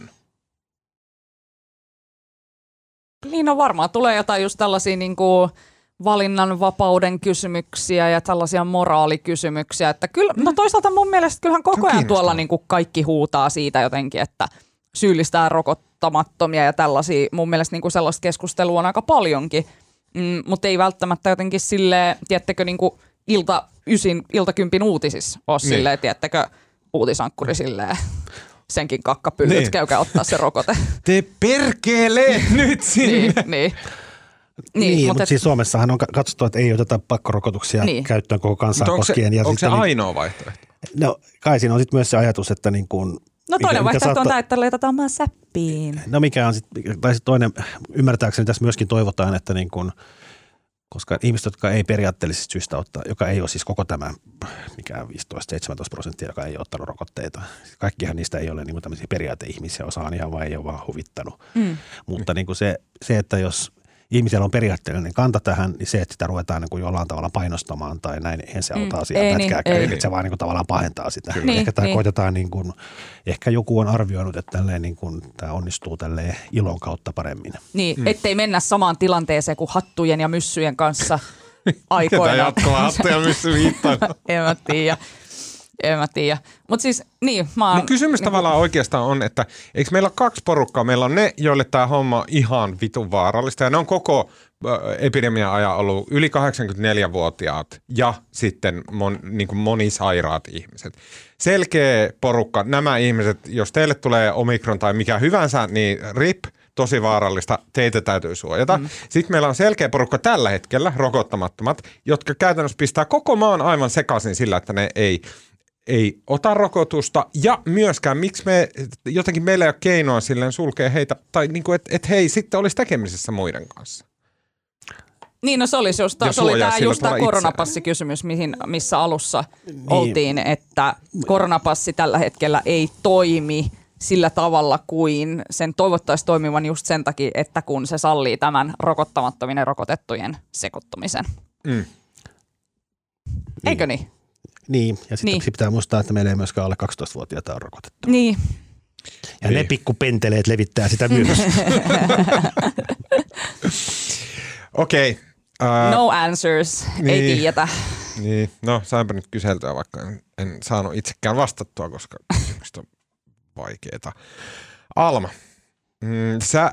Niin no varmaan tulee jotain just tällaisia niin kuin valinnanvapauden kysymyksiä ja tällaisia moraalikysymyksiä. Että kyllä, no toisaalta mun mielestä kyllähän koko ajan tuolla niin kuin kaikki huutaa siitä jotenkin, että syyllistää rokottamattomia ja tällaisia. Mun mielestä niin kuin sellaista keskustelua on aika paljonkin, mm, mutta ei välttämättä jotenkin silleen, tiedättekö, niin kuin ilta ysin, iltakympin uutisissa ole Niin. silleen, tiedättekö, uutisankkuri silleen, senkin kakkapyllyt, Niin. niin. käykää ottaa se rokote. Te perkele nyt sinne! niin, niin. Niin, niin mutta et- siis Suomessahan on ka- katsottu, että ei oteta pakkorokotuksia niin. Niin. käyttöön koko kansaa Mutta onko se, koskien. ja onko se niin- ainoa vaihtoehto? No kai siinä on sitten myös se ajatus, että niin kuin, No toinen vaihtoehto on saattaa- tämä, että laitetaan vaan säppiin. No mikä on sitten, tai sitten toinen, ymmärtääkseni tässä myöskin toivotaan, että niin kuin, koska ihmiset, jotka ei periaatteellisista syistä ottaa, joka ei ole siis koko tämä, mikä 15-17 prosenttia, joka ei ole ottanut rokotteita. Kaikkihan niistä ei ole niin kuin tämmöisiä periaateihmisiä, osa on ihan vaan ei ole vaan huvittanut. Mm. Mutta niin kuin se, se, että jos ihmisellä on periaatteellinen kanta tähän, niin se, että sitä ruvetaan niin kuin jollain tavalla painostamaan tai näin, eihän se auta Mm, asiaa ei niin, pätkääkään, ei. että se vaan niin kuin tavallaan pahentaa sitä. Niin, ehkä tämä niin. koitetaan niin kuin, ehkä joku on arvioinut, että tälleen niin kuin, tämä onnistuu tälleen ilon kautta paremmin. Niin, mm. ettei mennä samaan tilanteeseen kuin hattujen ja myssyjen kanssa aikoina. Ketä jatkoa hattuja viittaa? en mä tiedä. En mä tiedä. Mutta siis, niin, mä oon... Mun kysymys tavallaan oikeastaan on, että eikö meillä ole kaksi porukkaa? Meillä on ne, joille tämä homma on ihan vitun vaarallista ja ne on koko epidemian ajan ollut yli 84-vuotiaat ja sitten mon, niin kuin monisairaat ihmiset. Selkeä porukka, nämä ihmiset, jos teille tulee omikron tai mikä hyvänsä, niin rip, tosi vaarallista, teitä täytyy suojata. Mm. Sitten meillä on selkeä porukka tällä hetkellä, rokottamattomat, jotka käytännössä pistää koko maan aivan sekaisin sillä, että ne ei ei ota rokotusta ja myöskään miksi me, jotenkin meillä ei ole keinoa silleen sulkea heitä, tai niin kuin, että et hei sitten olisi tekemisissä muiden kanssa. Niin, no se olisi just, Ja se oli tämä just tämä koronapassikysymys, mihin, missä alussa niin. oltiin, että koronapassi tällä hetkellä ei toimi sillä tavalla kuin sen toivottaisiin toimivan just sen takia, että kun se sallii tämän rokottamattomien ja rokotettujen sekoittumisen. Mm. Eikö niin? Niin, ja sitten Niin. pitää muistaa, että meillä ei myöskään alle 12-vuotiaita ole rokotettu. Niin. Ja Niin. ne pikkupenteleet levittää sitä myös. Okei. Okay. No answers. Ei niin. tiedetä. Niin, no sainpa nyt kyseltyä, vaikka en, en saanut itsekään vastattua, koska kysymykset on vaikeita. Alma, mm, sä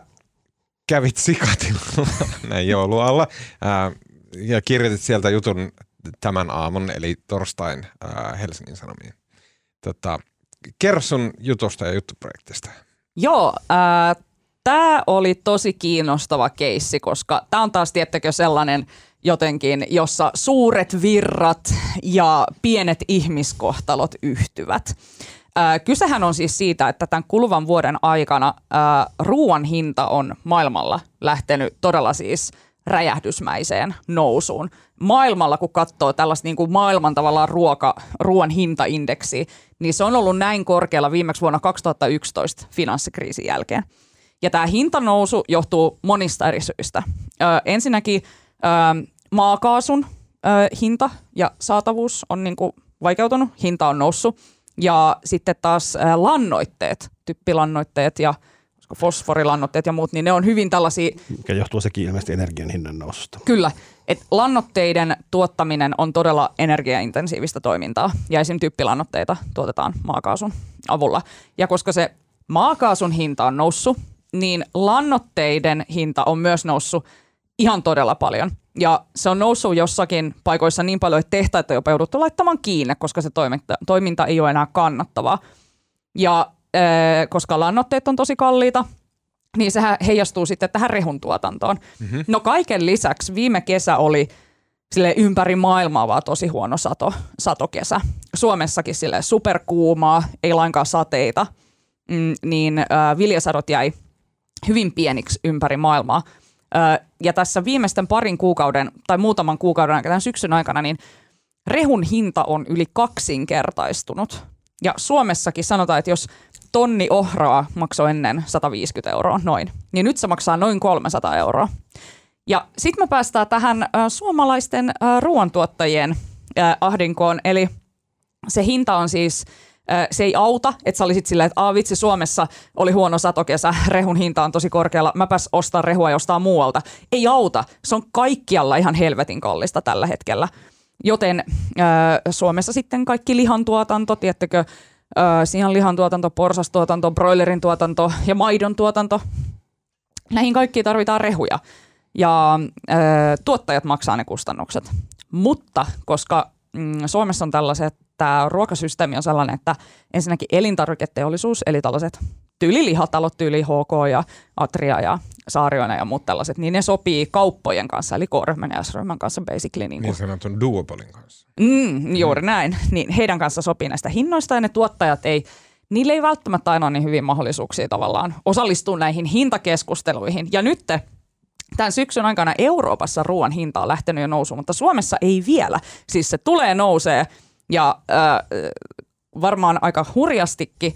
kävit sikatilla näin joulualla ää, ja kirjoitit sieltä jutun tämän aamun, eli torstain ää, Helsingin Sanomiin. Tota, kerro sun jutusta ja juttuprojektista. Joo, äh, tämä oli tosi kiinnostava keissi, koska tämä on taas tiettäkö sellainen jotenkin, jossa suuret virrat ja pienet ihmiskohtalot yhtyvät. Äh, kysehän on siis siitä, että tämän kuluvan vuoden aikana äh, ruoan hinta on maailmalla lähtenyt todella siis räjähdysmäiseen nousuun. Maailmalla, kun katsoo tällaista niin kuin maailman tavallaan ruoka, ruoan hintaindeksiä, niin se on ollut näin korkealla viimeksi vuonna 2011 finanssikriisin jälkeen. Ja tämä hintanousu johtuu monista eri syistä. Ö, ensinnäkin ö, maakaasun ö, hinta ja saatavuus on niinku vaikeutunut, hinta on noussut. Ja sitten taas ö, lannoitteet, typpilannoitteet ja fosforilannoitteet ja muut, niin ne on hyvin tällaisia... Mikä johtuu sekin ilmeisesti energian hinnan noususta. Kyllä, että lannoitteiden tuottaminen on todella energiaintensiivistä toimintaa ja esim. typpilannoitteita tuotetaan maakaasun avulla. Ja koska se maakaasun hinta on noussut, niin lannoitteiden hinta on myös noussut ihan todella paljon. Ja se on noussut jossakin paikoissa niin paljon, että tehtaita jopa jouduttu laittamaan kiinni, koska se toiminta, toiminta ei ole enää kannattavaa. Ja koska lannoitteet on tosi kalliita, niin sehän heijastuu sitten tähän rehun tuotantoon. Mm-hmm. No kaiken lisäksi viime kesä oli sille ympäri maailmaa vaan tosi huono sato, satokesä. Suomessakin sille superkuumaa, ei lainkaan sateita, mm, niin äh, viljasadot jäi hyvin pieniksi ympäri maailmaa. Äh, ja tässä viimeisten parin kuukauden tai muutaman kuukauden aikana, tämän syksyn aikana, niin rehun hinta on yli kaksinkertaistunut. Ja Suomessakin sanotaan, että jos tonni ohraa maksoi ennen 150 euroa noin, niin nyt se maksaa noin 300 euroa. Ja sitten me päästään tähän äh, suomalaisten ruoantuottajien ahdinkoon, eli se hinta on siis se ei auta, että sä olisit silleen, että vitsi Suomessa oli huono satokesä, rehun hinta on tosi korkealla, mäpäs ostaa rehua jostain muualta. Ei auta, se on kaikkialla ihan helvetin kallista tällä hetkellä. Joten Suomessa sitten kaikki lihantuotanto, tiettekö, äh, lihantuotanto, porsastuotanto, broilerin tuotanto ja maidon tuotanto, näihin kaikkiin tarvitaan rehuja ja äh, tuottajat maksaa ne kustannukset. Mutta koska mm, Suomessa on tällaiset, tämä ruokasysteemi on sellainen, että ensinnäkin elintarviketeollisuus, eli tällaiset tyylilihatalot, tyyli HK ja Atria ja Saarioina ja muut tällaiset, niin ne sopii kauppojen kanssa, eli K-ryhmän ja S-ryhmän kanssa basically. Niin, kuin, niin sanotun duopolin kanssa. Mm, juuri mm. näin. Niin heidän kanssa sopii näistä hinnoista ja ne tuottajat ei, niille ei välttämättä aina ole niin hyvin mahdollisuuksia tavallaan osallistua näihin hintakeskusteluihin. Ja nyt Tämän syksyn aikana Euroopassa ruoan hinta on lähtenyt jo nousuun, mutta Suomessa ei vielä. Siis se tulee nousee ja äh, varmaan aika hurjastikin,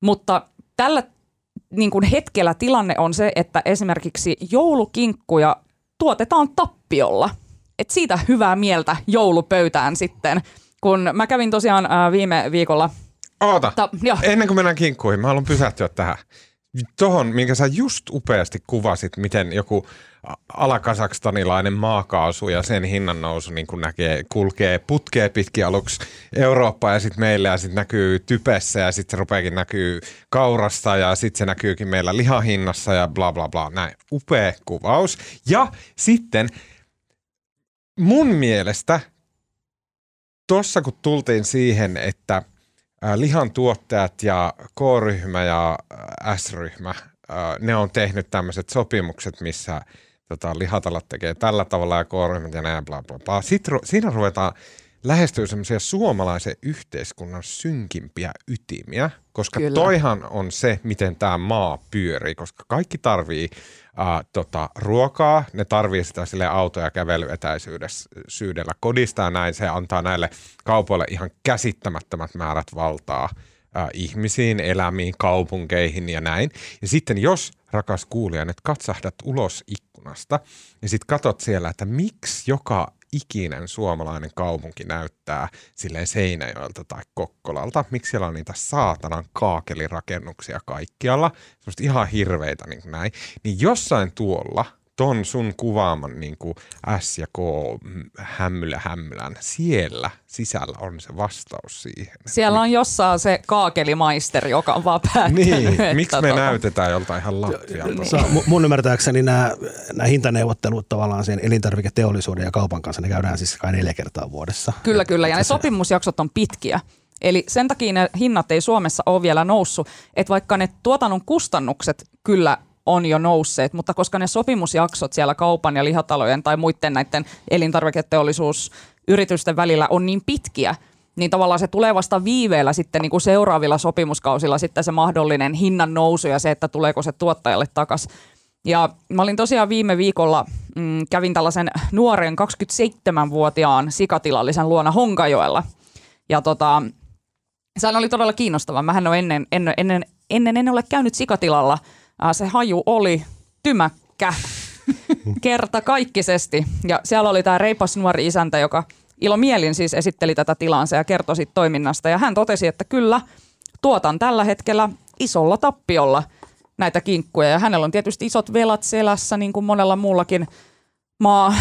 mutta tällä niin kuin hetkellä tilanne on se, että esimerkiksi joulukinkkuja tuotetaan tappiolla. Et siitä hyvää mieltä joulupöytään sitten. Kun mä kävin tosiaan ää, viime viikolla... Oota, ta- ennen kuin mennään kinkkuihin, mä haluan pysähtyä tähän. Tuohon, minkä sä just upeasti kuvasit, miten joku alakasakstanilainen maakaasu ja sen hinnan nousu niin kun näkee, kulkee, putkee pitkin aluksi Eurooppaa ja sitten meillä ja sitten näkyy typessä ja sitten se rupeakin näkyy kaurassa ja sitten se näkyykin meillä lihahinnassa ja bla bla bla. Näin, upea kuvaus. Ja sitten mun mielestä tuossa kun tultiin siihen, että lihan tuottajat ja K-ryhmä ja S-ryhmä, ne on tehnyt tämmöiset sopimukset, missä – tota, lihatalot tekee tällä tavalla ja koorymit ja näin bla bla bla. Sitten siinä ruvetaan lähestyä semmoisia suomalaisen yhteiskunnan synkimpiä ytimiä, koska Kyllä. toihan on se, miten tämä maa pyörii, koska kaikki tarvii äh, tota, ruokaa, ne tarvii sitä sille auto- ja kävelyetäisyydellä kodista ja näin, se antaa näille kaupoille ihan käsittämättömät määrät valtaa äh, ihmisiin, elämiin, kaupunkeihin ja näin. Ja sitten jos, rakas kuulija, että katsahdat ulos ikkunasta ja sitten katot siellä, että miksi joka ikinen suomalainen kaupunki näyttää silleen Seinäjoelta tai Kokkolalta. Miksi siellä on niitä saatanan kaakelirakennuksia kaikkialla, semmoista ihan hirveitä niin näin. Niin jossain tuolla – ton sun kuvaaman niin kuin S ja K hämmylä hämmylän, siellä sisällä on se vastaus siihen. Siellä on jossain se kaakelimaisteri, joka on vaan päättänyt. Niin, miksi me tota... näytetään joltain ihan lattialta? Niin. Mun ymmärtääkseni nämä, nämä hintaneuvottelut tavallaan sen elintarviketeollisuuden ja kaupan kanssa, ne käydään siis kai neljä kertaa vuodessa. Kyllä, kyllä, ja ne sopimusjaksot on pitkiä. Eli sen takia ne hinnat ei Suomessa ole vielä noussut, että vaikka ne tuotannon kustannukset kyllä on jo nousseet, mutta koska ne sopimusjaksot siellä kaupan ja lihatalojen tai muiden näiden elintarviketeollisuusyritysten välillä on niin pitkiä, niin tavallaan se tulee vasta viiveellä sitten niin kuin seuraavilla sopimuskausilla sitten se mahdollinen hinnan nousu ja se, että tuleeko se tuottajalle takaisin. Ja mä olin tosiaan viime viikolla, mm, kävin tällaisen nuoren 27-vuotiaan sikatilallisen luona Honkajoella. Ja tota, sehän oli todella kiinnostava. Mähän olen ennen, ennen, ennen, ennen en ole käynyt sikatilalla – se haju oli tymäkkä kerta kaikkisesti. Ja siellä oli tämä reipas nuori isäntä, joka ilo mielin siis esitteli tätä tilansa ja kertoi siitä toiminnasta. Ja hän totesi, että kyllä, tuotan tällä hetkellä isolla tappiolla näitä kinkkuja. Ja hänellä on tietysti isot velat selässä, niin kuin monella muullakin maa,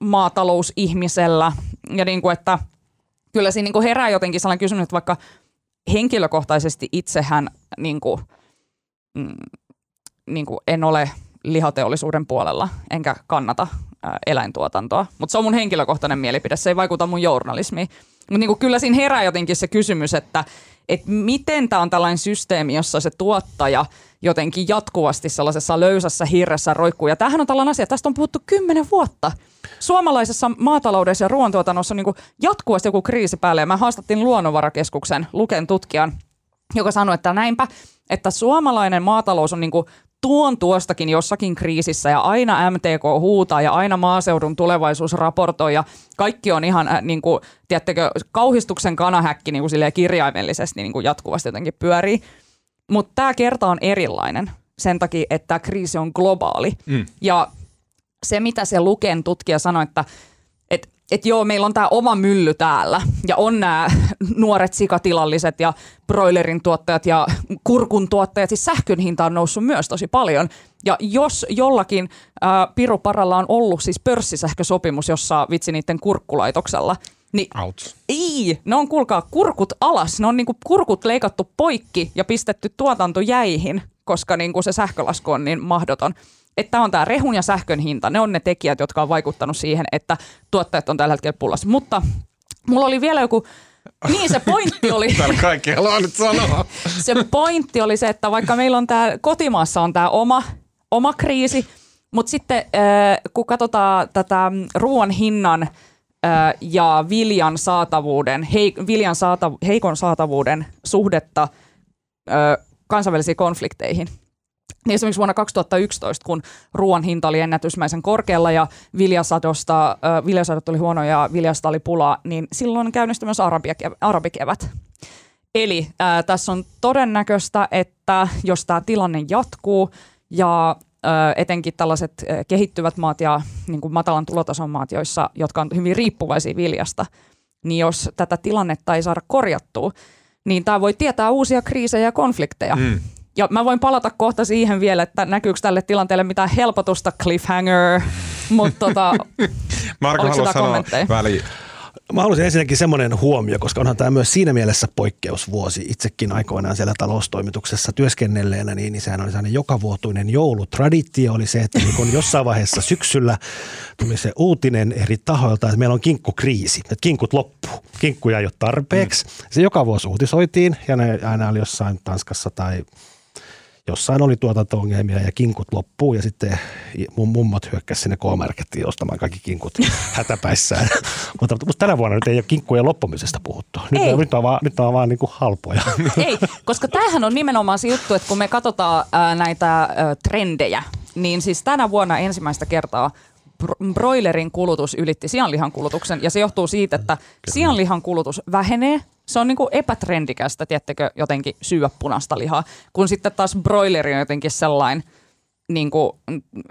maatalousihmisellä. Ja niin kuin, että kyllä siinä niin kuin herää jotenkin sellainen kysymys, että vaikka henkilökohtaisesti itsehän niin kuin, mm, niin kuin en ole lihateollisuuden puolella, enkä kannata ää, eläintuotantoa. Mutta se on mun henkilökohtainen mielipide, se ei vaikuta mun journalismiin. Mutta niin kyllä siinä herää jotenkin se kysymys, että et miten tämä on tällainen systeemi, jossa se tuottaja jotenkin jatkuvasti sellaisessa löysässä hirressä roikkuu. Ja tämähän on tällainen asia, tästä on puhuttu kymmenen vuotta. Suomalaisessa maataloudessa ja ruoantuotannossa on niin jatkuvasti joku kriisi päälle. Ja mä haastattiin Luonnonvarakeskuksen Luken tutkijan, joka sanoi, että näinpä, että suomalainen maatalous on niin tuon tuostakin jossakin kriisissä ja aina MTK huutaa ja aina maaseudun tulevaisuus raportoi ja kaikki on ihan äh, niin kuin, tiedättekö, kauhistuksen kanahäkki niin kuin kirjaimellisesti niin kuin jatkuvasti jotenkin pyörii. Mutta tämä kerta on erilainen sen takia, että tämä kriisi on globaali. Mm. Ja se, mitä se Luken tutkija sanoi, että että joo, meillä on tämä oma mylly täällä ja on nämä nuoret sikatilalliset ja broilerin tuottajat ja kurkun tuottajat. Siis sähkön hinta on noussut myös tosi paljon. Ja jos jollakin ää, Piruparalla on ollut siis pörssisähkösopimus, jossa vitsi niiden kurkkulaitoksella, niin Outs. ei, ne on kuulkaa kurkut alas, ne on niinku kurkut leikattu poikki ja pistetty tuotanto jäihin, koska niinku se sähkölasku on niin mahdoton että on tämä rehun ja sähkön hinta. Ne on ne tekijät, jotka on vaikuttanut siihen, että tuottajat on tällä hetkellä pullassa. Mutta mulla oli vielä joku niin se pointti oli. Täällä kaikki haluaa nyt sanoa. se pointti oli se, että vaikka meillä on tämä kotimaassa on tämä oma, oma kriisi, mutta sitten kun katsotaan tätä ruoan hinnan ja viljan saatavuuden, viljan heikon saatavuuden suhdetta kansainvälisiin konflikteihin – niin esimerkiksi vuonna 2011, kun ruoan hinta oli ennätysmäisen korkealla ja viljasadosta, viljasadot oli huono ja viljasta oli pula, niin silloin käynnistyi myös arabikevät. Eli äh, tässä on todennäköistä, että jos tämä tilanne jatkuu ja äh, etenkin tällaiset äh, kehittyvät maat ja niin kuin matalan tulotason maat, joissa, jotka on hyvin riippuvaisia viljasta, niin jos tätä tilannetta ei saada korjattua, niin tämä voi tietää uusia kriisejä ja konflikteja. Mm. Ja mä voin palata kohta siihen vielä, että näkyykö tälle tilanteelle mitään helpotusta, cliffhanger, mutta tota, Marko haluaa sanoa väliin. Mä haluaisin ensinnäkin semmoinen huomio, koska onhan tämä myös siinä mielessä poikkeusvuosi. Itsekin aikoinaan siellä taloustoimituksessa työskennelleenä, niin, niin sehän oli sellainen jokavuotuinen joulutraditio oli se, että niin kun jossain vaiheessa syksyllä tuli se uutinen eri tahoilta, että meillä on kinkkukriisi, että kinkut loppuu. Kinkkuja ei ole tarpeeksi. Mm. Se joka vuosi uutisoitiin ja ne aina oli jossain Tanskassa tai jossain oli tuotanto-ongelmia ja kinkut loppuu ja sitten mun mummot hyökkäsi sinne K-markettiin ostamaan kaikki kinkut hätäpäissään. mutta, mutta tänä vuonna nyt ei ole kinkkujen loppumisesta puhuttu. Nyt, ei. nyt on vaan, nyt on vaan niin kuin halpoja. Ei, koska tämähän on nimenomaan se juttu, että kun me katsotaan ää, näitä ää, trendejä, niin siis tänä vuonna ensimmäistä kertaa broilerin kulutus ylitti sianlihan kulutuksen ja se johtuu siitä, että sianlihan kulutus vähenee se on niinku epätrendikästä, tiettekö, jotenkin syödä punaista lihaa, kun sitten taas broileri on jotenkin sellainen niinku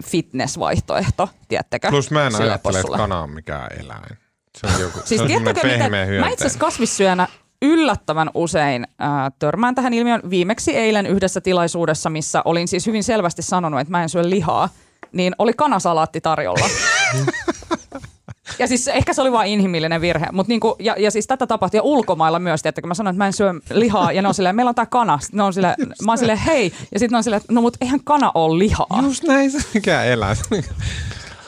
fitness-vaihtoehto, tiettekö? Plus mä en ajattele, että kana on mikään eläin. Se on joku, siis se on tiedättekö, mitä, mä itse asiassa kasvissyönä yllättävän usein äh, törmään tähän ilmiön. Viimeksi eilen yhdessä tilaisuudessa, missä olin siis hyvin selvästi sanonut, että mä en syö lihaa, niin oli kanasalaatti tarjolla. Ja siis ehkä se oli vain inhimillinen virhe. Mut niinku, ja, ja, siis tätä tapahtui ja ulkomailla myös, että kun mä sanoin, että mä en syö lihaa, ja ne on silleen, meillä on tää kana. Ne on silleen, mä oon silleen, hei. Ja sitten on silleen, no mut eihän kana ole lihaa. Just näin se mikä elää.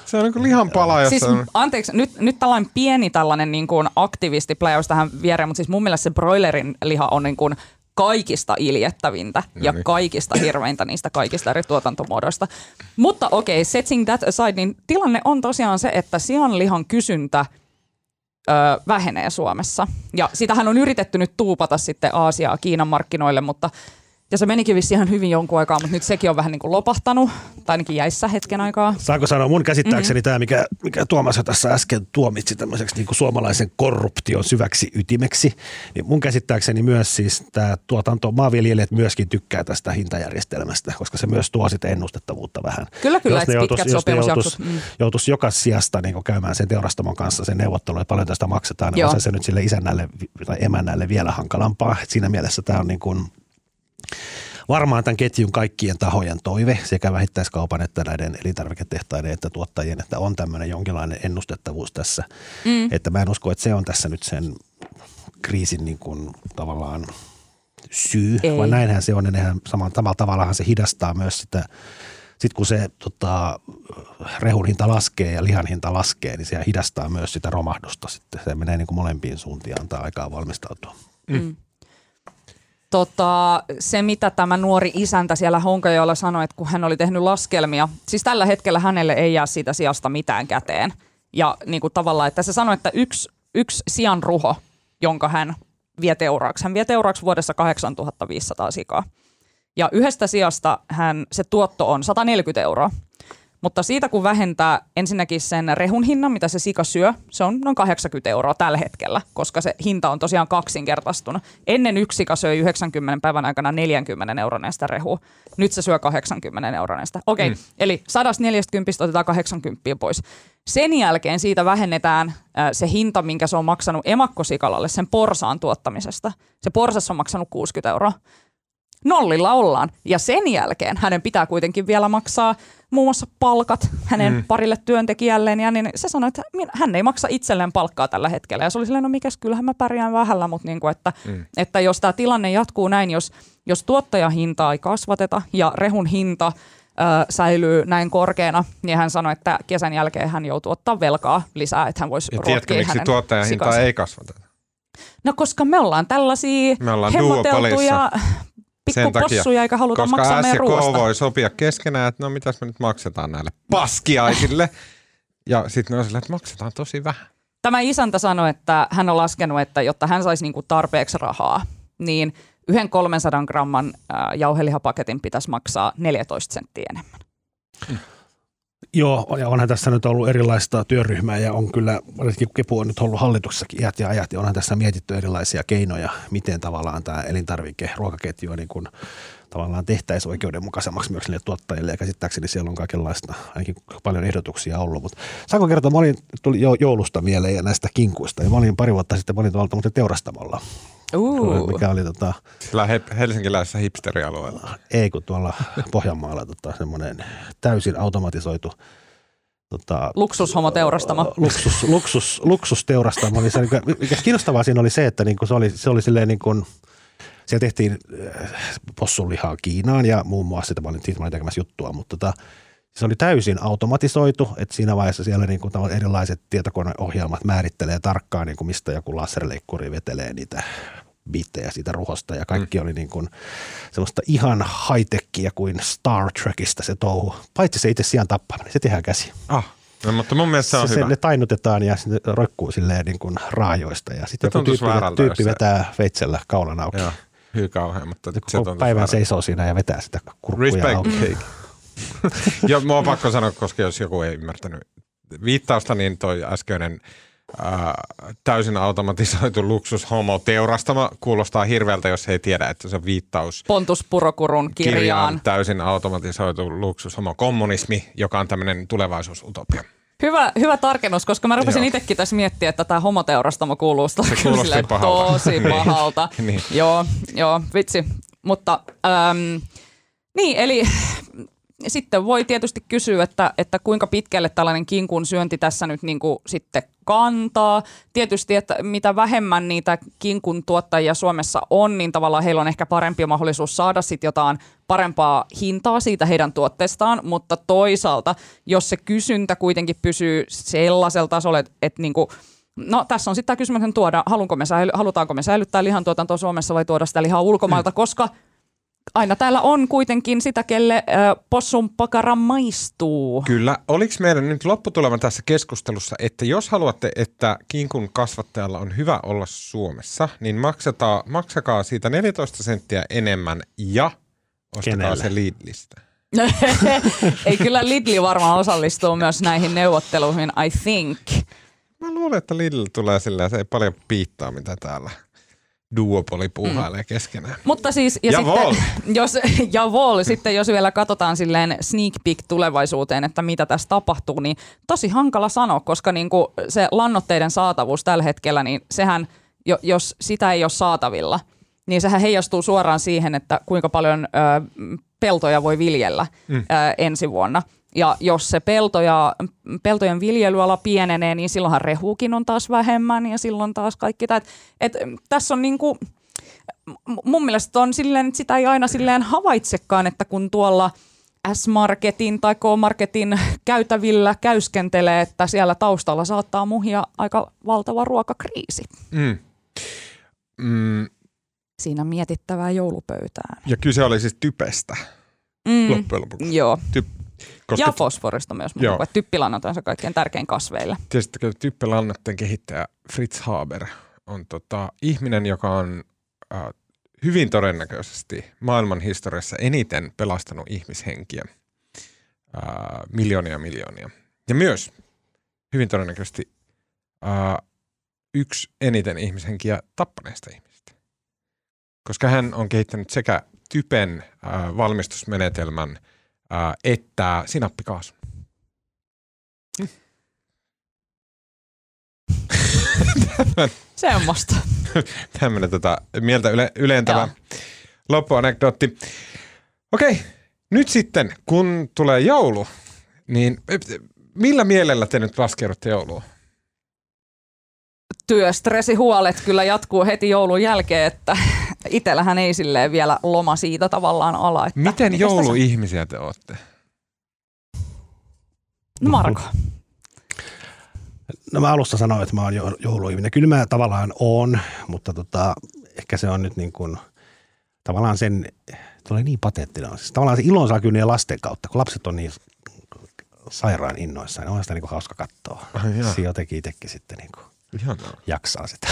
Se on niin lihan pala, jossa siis, on... Anteeksi, nyt, nyt tällainen pieni tällainen niin kuin aktivistipläjäys tähän viereen, mutta siis mun mielestä se broilerin liha on niin kuin kaikista iljettävintä no ja niin. kaikista hirveintä niistä kaikista eri tuotantomuodoista. Mutta okei, okay, setting that aside, niin tilanne on tosiaan se, että sianlihan kysyntä ö, vähenee Suomessa. Ja sitähän on yritetty nyt tuupata sitten Aasiaa Kiinan markkinoille, mutta Ja se menikin vissi ihan hyvin jonkun aikaa, mutta nyt sekin on vähän niin kuin lopahtanut, tai ainakin jäissä hetken aikaa. Saanko sanoa, mun käsittääkseni mm-hmm. tämä, mikä, mikä Tuomas tässä äsken tuomitsi tämmöiseksi niin kuin suomalaisen korruption syväksi ytimeksi, niin mun käsittääkseni myös siis tämä tuotanto, maanviljelijät myöskin tykkää tästä hintajärjestelmästä, koska se myös tuo sitä ennustettavuutta vähän. Kyllä, kyllä, jos ne että pitkät jos ne joutuisi. Mm. joutuisi joka sijasta niin kuin käymään sen teurastamon kanssa sen neuvottelu, että paljon tästä maksetaan, niin on se nyt sille isännälle tai emännälle vielä hankalampaa. Et siinä mielessä tämä on niin kuin, varmaan tämän ketjun kaikkien tahojen toive, sekä vähittäiskaupan että näiden elintarviketehtaiden että tuottajien, että on tämmöinen jonkinlainen ennustettavuus tässä. Mm. Että mä en usko, että se on tässä nyt sen kriisin niin kuin tavallaan syy, Ei. vaan näinhän se on. Ja nehän samalla, samalla tavallahan se hidastaa myös sitä, sitten kun se tota, rehun hinta laskee ja lihan hinta laskee, niin se hidastaa myös sitä romahdusta sitten. Se menee niin kuin molempiin suuntiin, antaa aikaa valmistautua. Tota, se, mitä tämä nuori isäntä siellä Honkajoella sanoi, että kun hän oli tehnyt laskelmia, siis tällä hetkellä hänelle ei jää siitä sijasta mitään käteen. Ja niin kuin tavallaan, että se sanoi, että yksi, yksi sian ruho, jonka hän vie teuraaksi, hän vie teuraaksi vuodessa 8500 sikaa. Ja yhdestä sijasta hän, se tuotto on 140 euroa. Mutta siitä kun vähentää ensinnäkin sen rehun hinnan, mitä se sika syö, se on noin 80 euroa tällä hetkellä, koska se hinta on tosiaan kaksinkertaistunut. Ennen yksi sika söi 90 päivän aikana 40 euroneista rehua. Nyt se syö 80 euroneista. Okei, okay, mm. eli 140 otetaan 80 pois. Sen jälkeen siitä vähennetään äh, se hinta, minkä se on maksanut emakkosikalalle sen porsaan tuottamisesta. Se porsas on maksanut 60 euroa nollilla ollaan. Ja sen jälkeen hänen pitää kuitenkin vielä maksaa muun muassa palkat hänen mm. parille työntekijälleen. Ja niin se sanoi, että hän ei maksa itselleen palkkaa tällä hetkellä. Ja se oli silleen, no mikäs, kyllähän mä pärjään vähällä, mutta niin kuin, että, mm. että jos tämä tilanne jatkuu näin, jos, jos tuottajahintaa ei kasvateta ja rehun hinta ö, säilyy näin korkeana, niin hän sanoi, että kesän jälkeen hän joutuu ottaa velkaa lisää, että hän voisi Ja ruokkia tiedätkö, miksi hänen tuottajan hintaa sikansa. ei kasvateta? No koska me ollaan tällaisia Me ollaan hemmoteltuja Sen takia. pikkupossuja, eikä haluta Koska maksaa S meidän ja K ruoasta. voi sopia keskenään, että no mitäs me nyt maksetaan näille paskiaisille. ja sitten ne on silleen, että maksetaan tosi vähän. Tämä isäntä sanoi, että hän on laskenut, että jotta hän saisi niinku tarpeeksi rahaa, niin yhden 300 gramman jauhelihapaketin pitäisi maksaa 14 senttiä enemmän. Joo, ja onhan tässä nyt ollut erilaista työryhmää ja on kyllä, varsinkin Kepu on nyt ollut hallituksessakin iät ja ajat, ja onhan tässä mietitty erilaisia keinoja, miten tavallaan tämä elintarvike, ruokaketju niin kuin tavallaan tehtäisiin oikeudenmukaisemmaksi myös niille tuottajille. Ja käsittääkseni siellä on kaikenlaista, ainakin paljon ehdotuksia ollut. Mutta saanko kertoa, mä olin, tuli jo joulusta mieleen ja näistä kinkuista. Ja mä olin pari vuotta sitten, mä olin tuolla muuten teurastamolla, Uh. mikä oli tota, Sillä he- helsinkiläisessä hipsterialueella. ei kun tuolla Pohjanmaalla tota, semmoinen täysin automatisoitu tota, Luksushomoteurastamo. luksus, luksus, luksusteurastamo. Niin se, niin kuin- mikä kiinnostavaa siinä oli se, että niin kuin se oli, se oli silleen niin kuin, siellä tehtiin äh, possunlihaa Kiinaan ja muun muassa sitä mä olin, siitä mä olin tekemässä juttua, mutta tota, se oli täysin automatisoitu, että siinä vaiheessa siellä niin kuin tavallaan erilaiset tietokoneohjelmat määrittelee tarkkaan, niin kuin mistä joku laserleikkuri vetelee niitä bittejä siitä ruhosta ja kaikki mm. oli niin kuin semmoista ihan high-techia kuin Star Trekista se touhu. Paitsi se itse sijaan tappaminen, se tehdään käsi. Ah, no, mutta mun mielestä se on se, hyvä. ne tainnutetaan ja sitten roikkuu silleen niin kuin raajoista ja sitten Se joku tyyppi, väärältä, tyyppi se- vetää veitsellä kaulan auki. Joo, hyy kauhean, mutta se Koko päivän väärältä. seisoo siinä ja vetää sitä kurkkuja Respect. auki. ja mua on pakko sanoa, koska jos joku ei ymmärtänyt viittausta, niin toi äskeinen täysin automatisoitu luksushomo teurastama kuulostaa hirveältä, jos ei tiedä, että se on viittaus Pontus Purokurun kirjaan. kirjaan täysin automatisoitu luksushomo kommunismi, joka on tämmöinen tulevaisuusutopia. Hyvä, hyvä tarkennus, koska mä rupesin itsekin tässä miettiä, että tämä homoteurastamo kuulostaa kuulosti pahalta. tosi Niin. pahalta. Niin. Joo, joo, vitsi. Mutta äm, niin, eli sitten voi tietysti kysyä, että, että kuinka pitkälle tällainen kinkun syönti tässä nyt niin kuin sitten kantaa. Tietysti, että mitä vähemmän niitä kinkun tuottajia Suomessa on, niin tavallaan heillä on ehkä parempi mahdollisuus saada sitten jotain parempaa hintaa siitä heidän tuotteestaan, mutta toisaalta, jos se kysyntä kuitenkin pysyy sellaisella tasolla, että, että niin kuin No tässä on sitten tämä kysymys, että tuoda, halutaanko me, säily, halutaanko me säilyttää lihantuotantoa Suomessa vai tuoda sitä lihaa ulkomailta, koska aina täällä on kuitenkin sitä, kelle äh, possun pakara maistuu. Kyllä. Oliko meidän nyt lopputulema tässä keskustelussa, että jos haluatte, että kinkun kasvattajalla on hyvä olla Suomessa, niin maksataa, maksakaa siitä 14 senttiä enemmän ja ostakaa Kenelle? se Lidlistä. Ei kyllä Lidli varmaan osallistuu myös näihin neuvotteluihin, I think. Mä luulen, että Lidl tulee silleen, se ei paljon piittaa, mitä täällä duopoli puuhailee mm. keskenään. Mutta siis, ja Jawohl. sitten, jos, jawohl, sitten jos vielä katsotaan silleen sneak peek tulevaisuuteen, että mitä tässä tapahtuu, niin tosi hankala sanoa, koska niin kuin se lannoitteiden saatavuus tällä hetkellä, niin sehän, jo- jos sitä ei ole saatavilla, niin sehän heijastuu suoraan siihen, että kuinka paljon ö, peltoja voi viljellä mm. ö, ensi vuonna. Ja jos se pelto ja, peltojen viljelyala pienenee, niin silloinhan rehuukin on taas vähemmän ja silloin taas kaikki. Et, et, tässä on niinku, m- mun mielestä on silleen, että sitä ei aina silleen havaitsekaan, että kun tuolla S-Marketin tai K-Marketin käytävillä käyskentelee, että siellä taustalla saattaa muhia aika valtava ruokakriisi. Mm. Mm, Siinä mietittävää joulupöytään. ja kyse oli siis typestä Mm, loppujen lopuksi. joo. Typ, koska Ja fosforista myös, Joo. mutta typpilannat on se kaikkein tärkein kasveille. Tiedättekö, typpelannatteen kehittäjä Fritz Haber on tota, ihminen, joka on äh, hyvin todennäköisesti maailman historiassa eniten pelastanut ihmishenkiä. Äh, miljoonia miljoonia. Ja myös hyvin todennäköisesti äh, yksi eniten ihmishenkiä tappaneista ihmisistä. Koska hän on kehittänyt sekä typen äh, valmistusmenetelmän että sinappikaasun. Semmosta. tämmöinen tota, mieltä yle, ylentävä Joo. loppuanekdootti. Okei, nyt sitten kun tulee joulu, niin eh, millä mielellä te nyt laskeudutte jouluun? Työstressihuolet kyllä jatkuu heti joulun jälkeen, että itsellähän ei silleen vielä loma siitä tavallaan ala. Että Miten jouluihmisiä te olette? No Marko. No mä alussa sanoin, että mä oon jo- jouluihminen. Kyllä mä tavallaan oon, mutta tota, ehkä se on nyt niin kuin, tavallaan sen, tulee niin pateettinen. Siis tavallaan se ilon saa kyllä niiden lasten kautta, kun lapset on niin sairaan innoissaan. niin On sitä niin kuin hauska katsoa. Jaa. Se jotenkin itsekin sitten niin kuin Ihanaa. jaksaa sitä.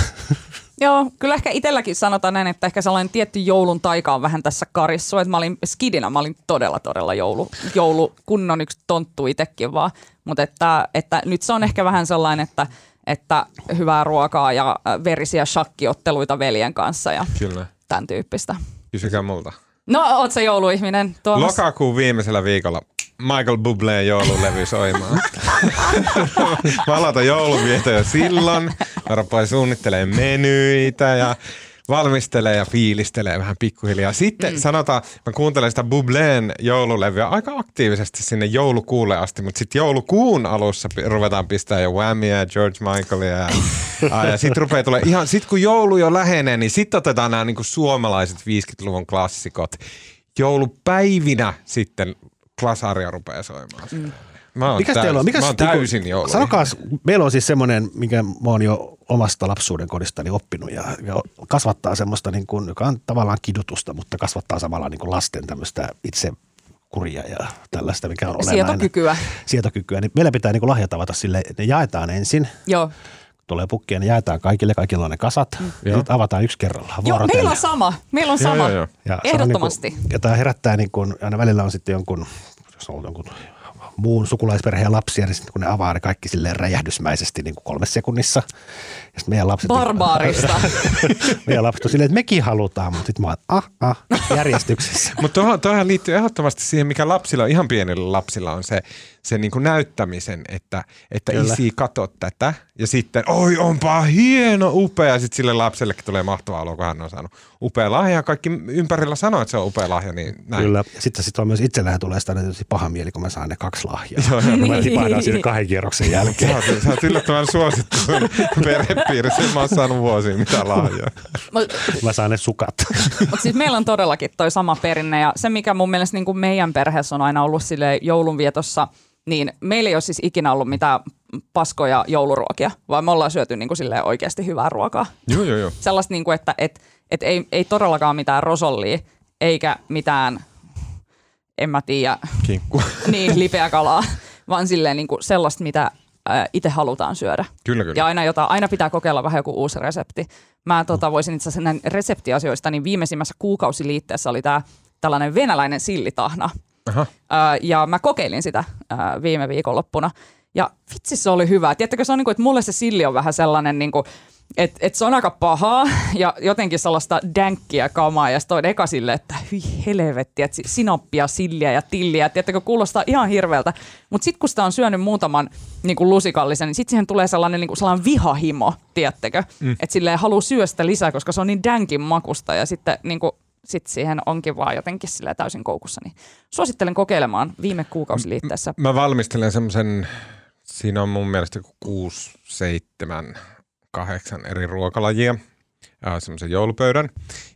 Joo, kyllä ehkä itselläkin sanotaan näin, että ehkä sellainen tietty joulun taika on vähän tässä karissu. Että mä olin skidinä, mä olin todella todella joulu, joulu kunnon yksi tonttu itsekin vaan. Mutta että, että nyt se on ehkä vähän sellainen, että, että hyvää ruokaa ja verisiä shakkiotteluita veljen kanssa ja Kyllä. tämän tyyppistä. Kysykää multa. No, oot se jouluihminen, Tuomas? Lokakuun viimeisellä viikolla Michael Bubleen joululevy soimaan. Mä aloitan joulunvieto jo silloin. Mä rupean suunnittelemaan menyitä ja valmistelee ja fiilistelee vähän pikkuhiljaa. Sitten mm. sanotaan, mä kuuntelen sitä Bubleen joululevyä aika aktiivisesti sinne joulukuulle asti, mutta sitten joulukuun alussa ruvetaan pistää jo Whammia ja George Michaelia. Ja, ja sitten rupeaa tulee ihan, sit kun joulu jo lähenee, niin sitten otetaan nämä niinku suomalaiset 50-luvun klassikot. Joulupäivinä sitten Klasaria rupeaa soimaan. Mm. Mä oon, Mikäs täys, teillä on? Mikäs, mä oon täysin joulu. Sanokaa, meillä on siis semmoinen, mikä mä oon jo omasta lapsuuden kodistani oppinut ja, ja kasvattaa semmoista, niin kuin, joka on tavallaan kidutusta, mutta kasvattaa samalla niin kuin lasten tämmöistä itse kuria ja tällaista, mikä on olennainen. Sietokykyä. Sietokykyä. Niin meillä pitää niin kuin lahjat avata sille, että ne jaetaan ensin, Joo. tulee pukkia, ne jaetaan kaikille, kaikilla on ne kasat, mm. ja Joo. sitten avataan yksi kerrallaan Joo, meillä on sama. Meillä on Joo, sama. joo, joo. Ja se on Ehdottomasti. Niin kuin, ja tämä herättää, niin kuin, aina välillä on sitten jonkun, jos on jonkun muun sukulaisperheen lapsia, niin sitten kun ne avaa ne kaikki silleen räjähdysmäisesti niin kuin kolmessa sekunnissa. Ja sitten meidän lapset, Barbaarista. meidän lapset on silleen, että mekin halutaan, mutta sitten mä oon, ah, ah, järjestyksessä. Mutta tuohon, tuohon liittyy ehdottomasti siihen, mikä lapsilla, ihan pienillä lapsilla on se, se niinku näyttämisen, että, että Kyllä. isi kato tätä. Ja sitten, oi onpa hieno, upea. Ja sitten sille lapsellekin tulee mahtava olo, kun hän on saanut upea lahja. Ja kaikki ympärillä sanoo, että se on upea lahja, niin näin. Kyllä. Sitten sit on myös itsellähän tulee sitä tietysti paha mieli, kun mä saan ne kaksi lahjaa. Joo, joo. Kun mä tipahdan sinne kahden kierroksen Sä jälkeen. oot, sä oot yllättävän suosittu perhepiirissä. Mä oon saanut vuosiin mitä lahjaa. Mutta Mä saan ne sukat. mut siis meillä on todellakin toi sama perinne ja se, mikä mun mielestä niin kuin meidän perheessä on aina ollut sille joulunvietossa, niin meillä ei ole siis ikinä ollut mitään paskoja jouluruokia, vaan me ollaan syöty niin kuin silleen oikeasti hyvää ruokaa. Joo, joo, joo. Sellaista, niin kuin, että et, et ei, ei todellakaan mitään rosollia, eikä mitään, en mä tiedä, Kinkku. niin lipeä kalaa, vaan silleen niin kuin sellaista, mitä itse halutaan syödä. Kyllä, kyllä. Ja aina, jota, aina pitää kokeilla vähän joku uusi resepti. Mä tota, voisin itse asiassa näin reseptiasioista, niin viimeisimmässä kuukausiliitteessä oli tämä tällainen venäläinen sillitahna. Aha. Ää, ja mä kokeilin sitä ää, viime viikonloppuna. Ja vitsi se oli hyvä. Tiedättekö, se on niin kuin, että mulle se silli on vähän sellainen, niin kuin, että, että se on aika pahaa ja jotenkin sellaista dänkkiä kamaa. Ja sitten on eka sille, että hyi helvetti, että sinoppia, silliä ja tilliä. Tiedättekö, kuulostaa ihan hirveältä. Mutta sitten kun sitä on syönyt muutaman niin kuin lusikallisen, niin sitten siihen tulee sellainen, niin kuin sellainen vihahimo, tiedättekö. Mm. Että silleen haluaa syödä sitä lisää, koska se on niin dänkin makusta. Ja sitten niin kuin, sit siihen onkin vaan jotenkin sille täysin koukussa. Niin suosittelen kokeilemaan viime kuukausiliitteessä. Mä valmistelen semmoisen, siinä on mun mielestä kuusi, seitsemän, kahdeksan eri ruokalajia, semmoisen joulupöydän.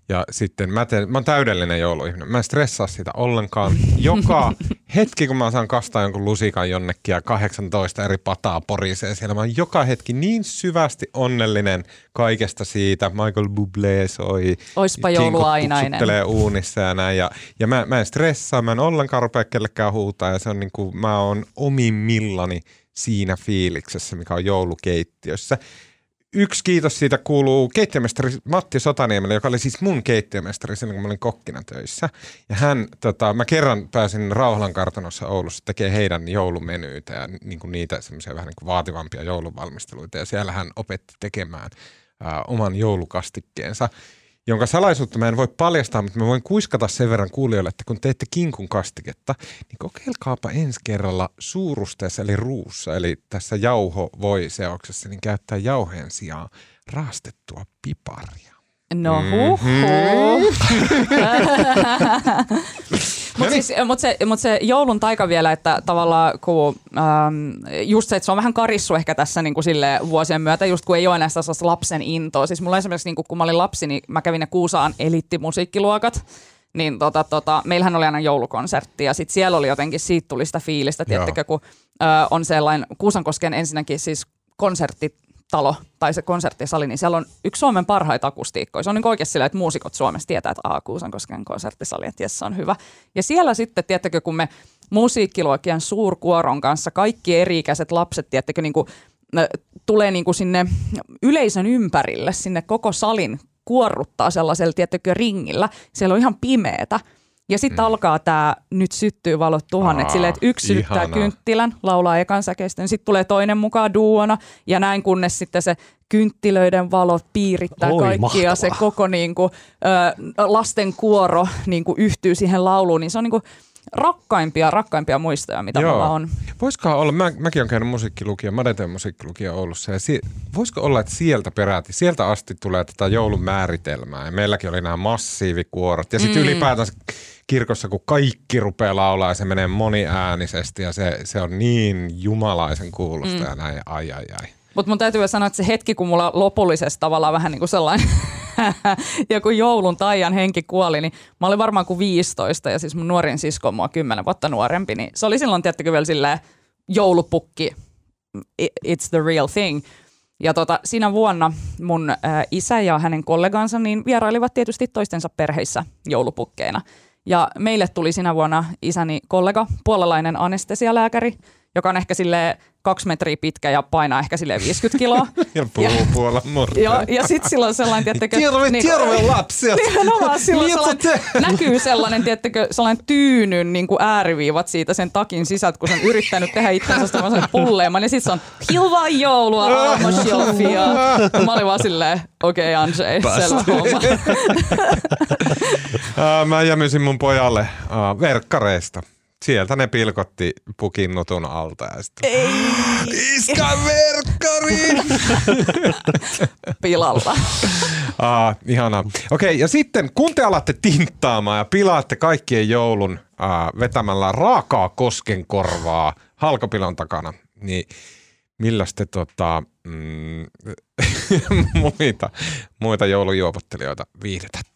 Ja sitten mä, teen, mä oon täydellinen jouluihminen. Mä en stressaa sitä ollenkaan. Joka hetki, kun mä saan kastaa jonkun lusikan jonnekin ja 18 eri pataa porisee siellä, mä oon joka hetki niin syvästi onnellinen kaikesta siitä. Michael Bublé soi. Oispa jouluainainen. uunissa ja näin. Ja, ja mä, mä en stressaa, mä en ollenkaan rupea kellekään huutaa ja se on niin kuin, mä oon omimmillani siinä fiiliksessä, mikä on joulukeittiössä yksi kiitos siitä kuuluu keittiömestari Matti Sotaniemelle, joka oli siis mun keittiömestari silloin, kun mä olin kokkina töissä. Ja hän, tota, mä kerran pääsin Rauhalan kartanossa Oulussa tekee heidän joulumenyytä ja niin kuin niitä semmoisia vähän niin kuin vaativampia jouluvalmisteluita. Ja siellä hän opetti tekemään ää, oman joulukastikkeensa jonka salaisuutta mä en voi paljastaa, mutta mä voin kuiskata sen verran kuulijoille, että kun teette kinkun kastiketta, niin kokeilkaapa ensi kerralla suurusteessa eli ruussa, eli tässä jauho voi seoksessa, niin käyttää jauheen sijaan raastettua piparia. No huh, huh. Mutta siis, mut se, mut se joulun taika vielä, että tavallaan kun, ähm, just se, että se on vähän karissu ehkä tässä niin kuin sille vuosien myötä, just kun ei ole enää sellaista lapsen intoa. Siis mulla esimerkiksi niin kuin, kun mä olin lapsi, niin mä kävin ne Kuusaan elittimusiikkiluokat, niin tota, tota, meillähän oli aina joulukonsertti ja sitten siellä oli jotenkin, siitä tuli sitä fiilistä, tiettekö, kun ö, on sellainen, Kuusankosken ensinnäkin siis konsertti talo tai se konserttisali, niin siellä on yksi Suomen parhaita akustiikkoja. Se on niin oikeasti sillä, että muusikot Suomessa tietää, että A, Kuusankosken konserttisali, että se on hyvä. Ja siellä sitten, tiettäkö, kun me musiikkiluokien suurkuoron kanssa kaikki eri-ikäiset lapset, tiettäkö, niin kuin, tulee niin kuin sinne yleisön ympärille, sinne koko salin kuorruttaa sellaisella, tiettäkö, ringillä. Siellä on ihan pimeetä. Ja sitten mm. alkaa tämä Nyt syttyy valot tuhannet, silleen, että yksi ihanaa. sytyttää kynttilän, laulaa ekan säkeistön, sitten tulee toinen mukaan duona, ja näin kunnes sitten se kynttilöiden valot piirittää Oi, kaikki, mahtavaa. ja se koko niin kuin, ö, lasten kuoro niin kuin yhtyy siihen lauluun, niin se on niin kuin, rakkaimpia, rakkaimpia muistoja, mitä Joo. mulla on. Voisiko olla, mä, mäkin olen käynyt musiikkilukija, Madeteen musiikkilukija Oulussa, ja si, voisiko olla, että sieltä peräti, sieltä asti tulee tätä joulun määritelmää, ja meilläkin oli nämä massiivikuorot, ja sitten mm. ylipäätään kirkossa, kun kaikki rupeaa laulaa ja se menee moniäänisesti ja se, se on niin jumalaisen kuulosta mm. ja näin, ai ai ai. Mutta mun täytyy sanoa, että se hetki, kun mulla lopullisesti tavallaan vähän niin kuin sellainen joku joulun taian henki kuoli, niin mä olin varmaan kuin 15 ja siis mun nuorin sisko on mua 10 vuotta nuorempi, niin se oli silloin tiettäkö vielä silleen joulupukki, it's the real thing. Ja tota, siinä vuonna mun isä ja hänen kollegansa niin vierailivat tietysti toistensa perheissä joulupukkeina. Ja meille tuli sinä vuonna isäni kollega, puolalainen anestesialääkäri, joka on ehkä sille kaksi metriä pitkä ja painaa ehkä sille 50 kiloa. ja puhuu puolan Ja, ja sitten silloin sellainen, tiettäkö... Terve, niin, terve lapsi! Nimenomaan silloin sellainen, näkyy sellainen, tiettäkö, sellainen tyynyn niin kuin ääriviivat siitä sen takin sisältä, kun se on yrittänyt tehdä itsensä sellaisen pulleeman. Ja sitten se on hilvaa joulua, Almo Shelfia. Mä olin vaan silleen, okei okay, Anjay, selvä homma. Mä jämysin mun pojalle uh, verkkareista. Sieltä ne pilkotti pukin nutun alta ja sitten... Ei! Iska verkkari! Pilalla. ah, ihanaa. Okei, okay, ja sitten kun te alatte tinttaamaan ja pilaatte kaikkien joulun ah, vetämällä raakaa koskenkorvaa halkopilon takana, niin millä te tota, mm, muita, muita joulujuopottelijoita viihdytätte?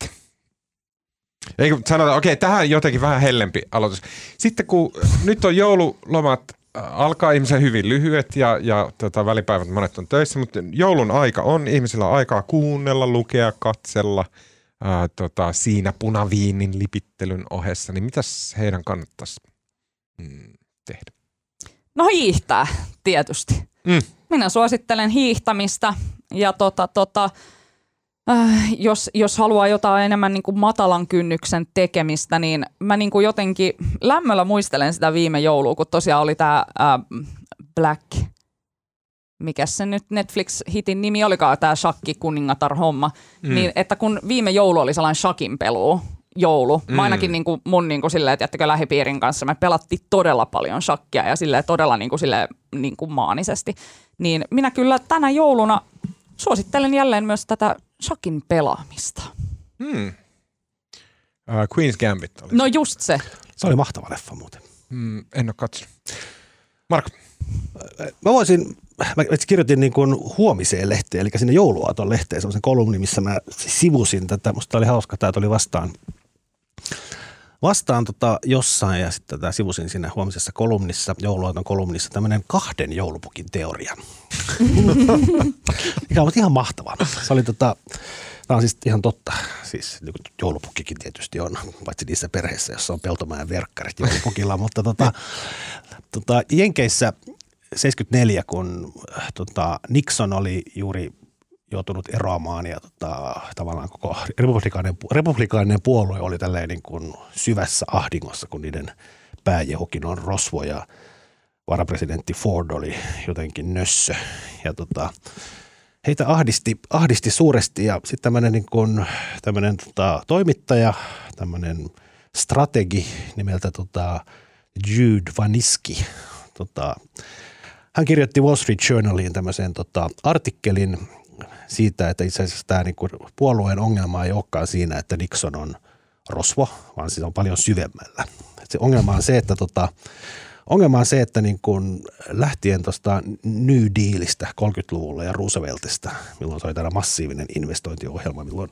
Eikö sanota, okei, tähän jotenkin vähän hellempi aloitus. Sitten kun nyt on joululomat äh, alkaa ihmisen hyvin lyhyet ja, ja tota, välipäivät monet on töissä, mutta joulun aika on, ihmisillä on aikaa kuunnella, lukea, katsella, ää, tota, siinä punaviinin lipittelyn ohessa, niin mitäs heidän kannattaisi mm, tehdä? No hiihtää, tietysti. Mm. Minä suosittelen hiihtämistä ja tota, tota, äh, jos, jos haluaa jotain enemmän niin kuin matalan kynnyksen tekemistä, niin mä niin kuin jotenkin lämmöllä muistelen sitä viime joulua, kun tosiaan oli tämä äh, Black, mikä se nyt Netflix-hitin nimi olikaan, tämä Shakki kuningatar homma, mm. niin että kun viime joulu oli sellainen shakin pelu, joulu. Mä Mm. ainakin niin kuin mun niin kuin silleen, että lähipiirin kanssa me pelattiin todella paljon shakkia ja silleen todella niin kuin silleen, niin kuin maanisesti. Niin minä kyllä tänä jouluna suosittelen jälleen myös tätä shakin pelaamista. Mm. Ää, Queen's Gambit oli. No just se. Se oli mahtava leffa muuten. Mm, en ole katsonut. Marko. Mä voisin, mä itse kirjoitin niin kuin huomiseen lehteen, eli sinne jouluaaton lehteen, semmoisen kolumni, missä mä sivusin tätä. Musta oli hauska, tämä tuli vastaan, vastaan tota jossain ja sitten tätä sivusin siinä huomisessa kolumnissa, jouluaaton kolumnissa, tämmöinen kahden joulupukin teoria. Mikä on ihan mahtavaa. Se oli tota, Tämä on siis ihan totta. Siis niin kuin joulupukkikin tietysti on, paitsi niissä perheissä, jossa on peltomäen verkkarit joulupukilla, mutta tota, tota, Jenkeissä 74, kun äh, tota, Nixon oli juuri joutunut eroamaan ja tota, tavallaan koko republikaaninen, republikaaninen puolue oli tälleen niin kuin syvässä ahdingossa, kun niiden pääjehukin on rosvo ja varapresidentti Ford oli jotenkin nössö. Ja tota, heitä ahdisti, ahdisti suuresti ja sitten tämmöinen niin tota, toimittaja, tämmöinen strategi nimeltä tota, Jude Vaniski, tota, hän kirjoitti Wall Street Journaliin tämmöisen tota, artikkelin siitä, että itse asiassa tämä niinku puolueen ongelma ei olekaan siinä, että Nixon on rosvo, vaan se on paljon syvemmällä. Et se ongelma on se, että tota, ongelma on se, että niin kun lähtien tuosta New Dealista 30-luvulla ja Rooseveltista, milloin se oli tämä massiivinen investointiohjelma, milloin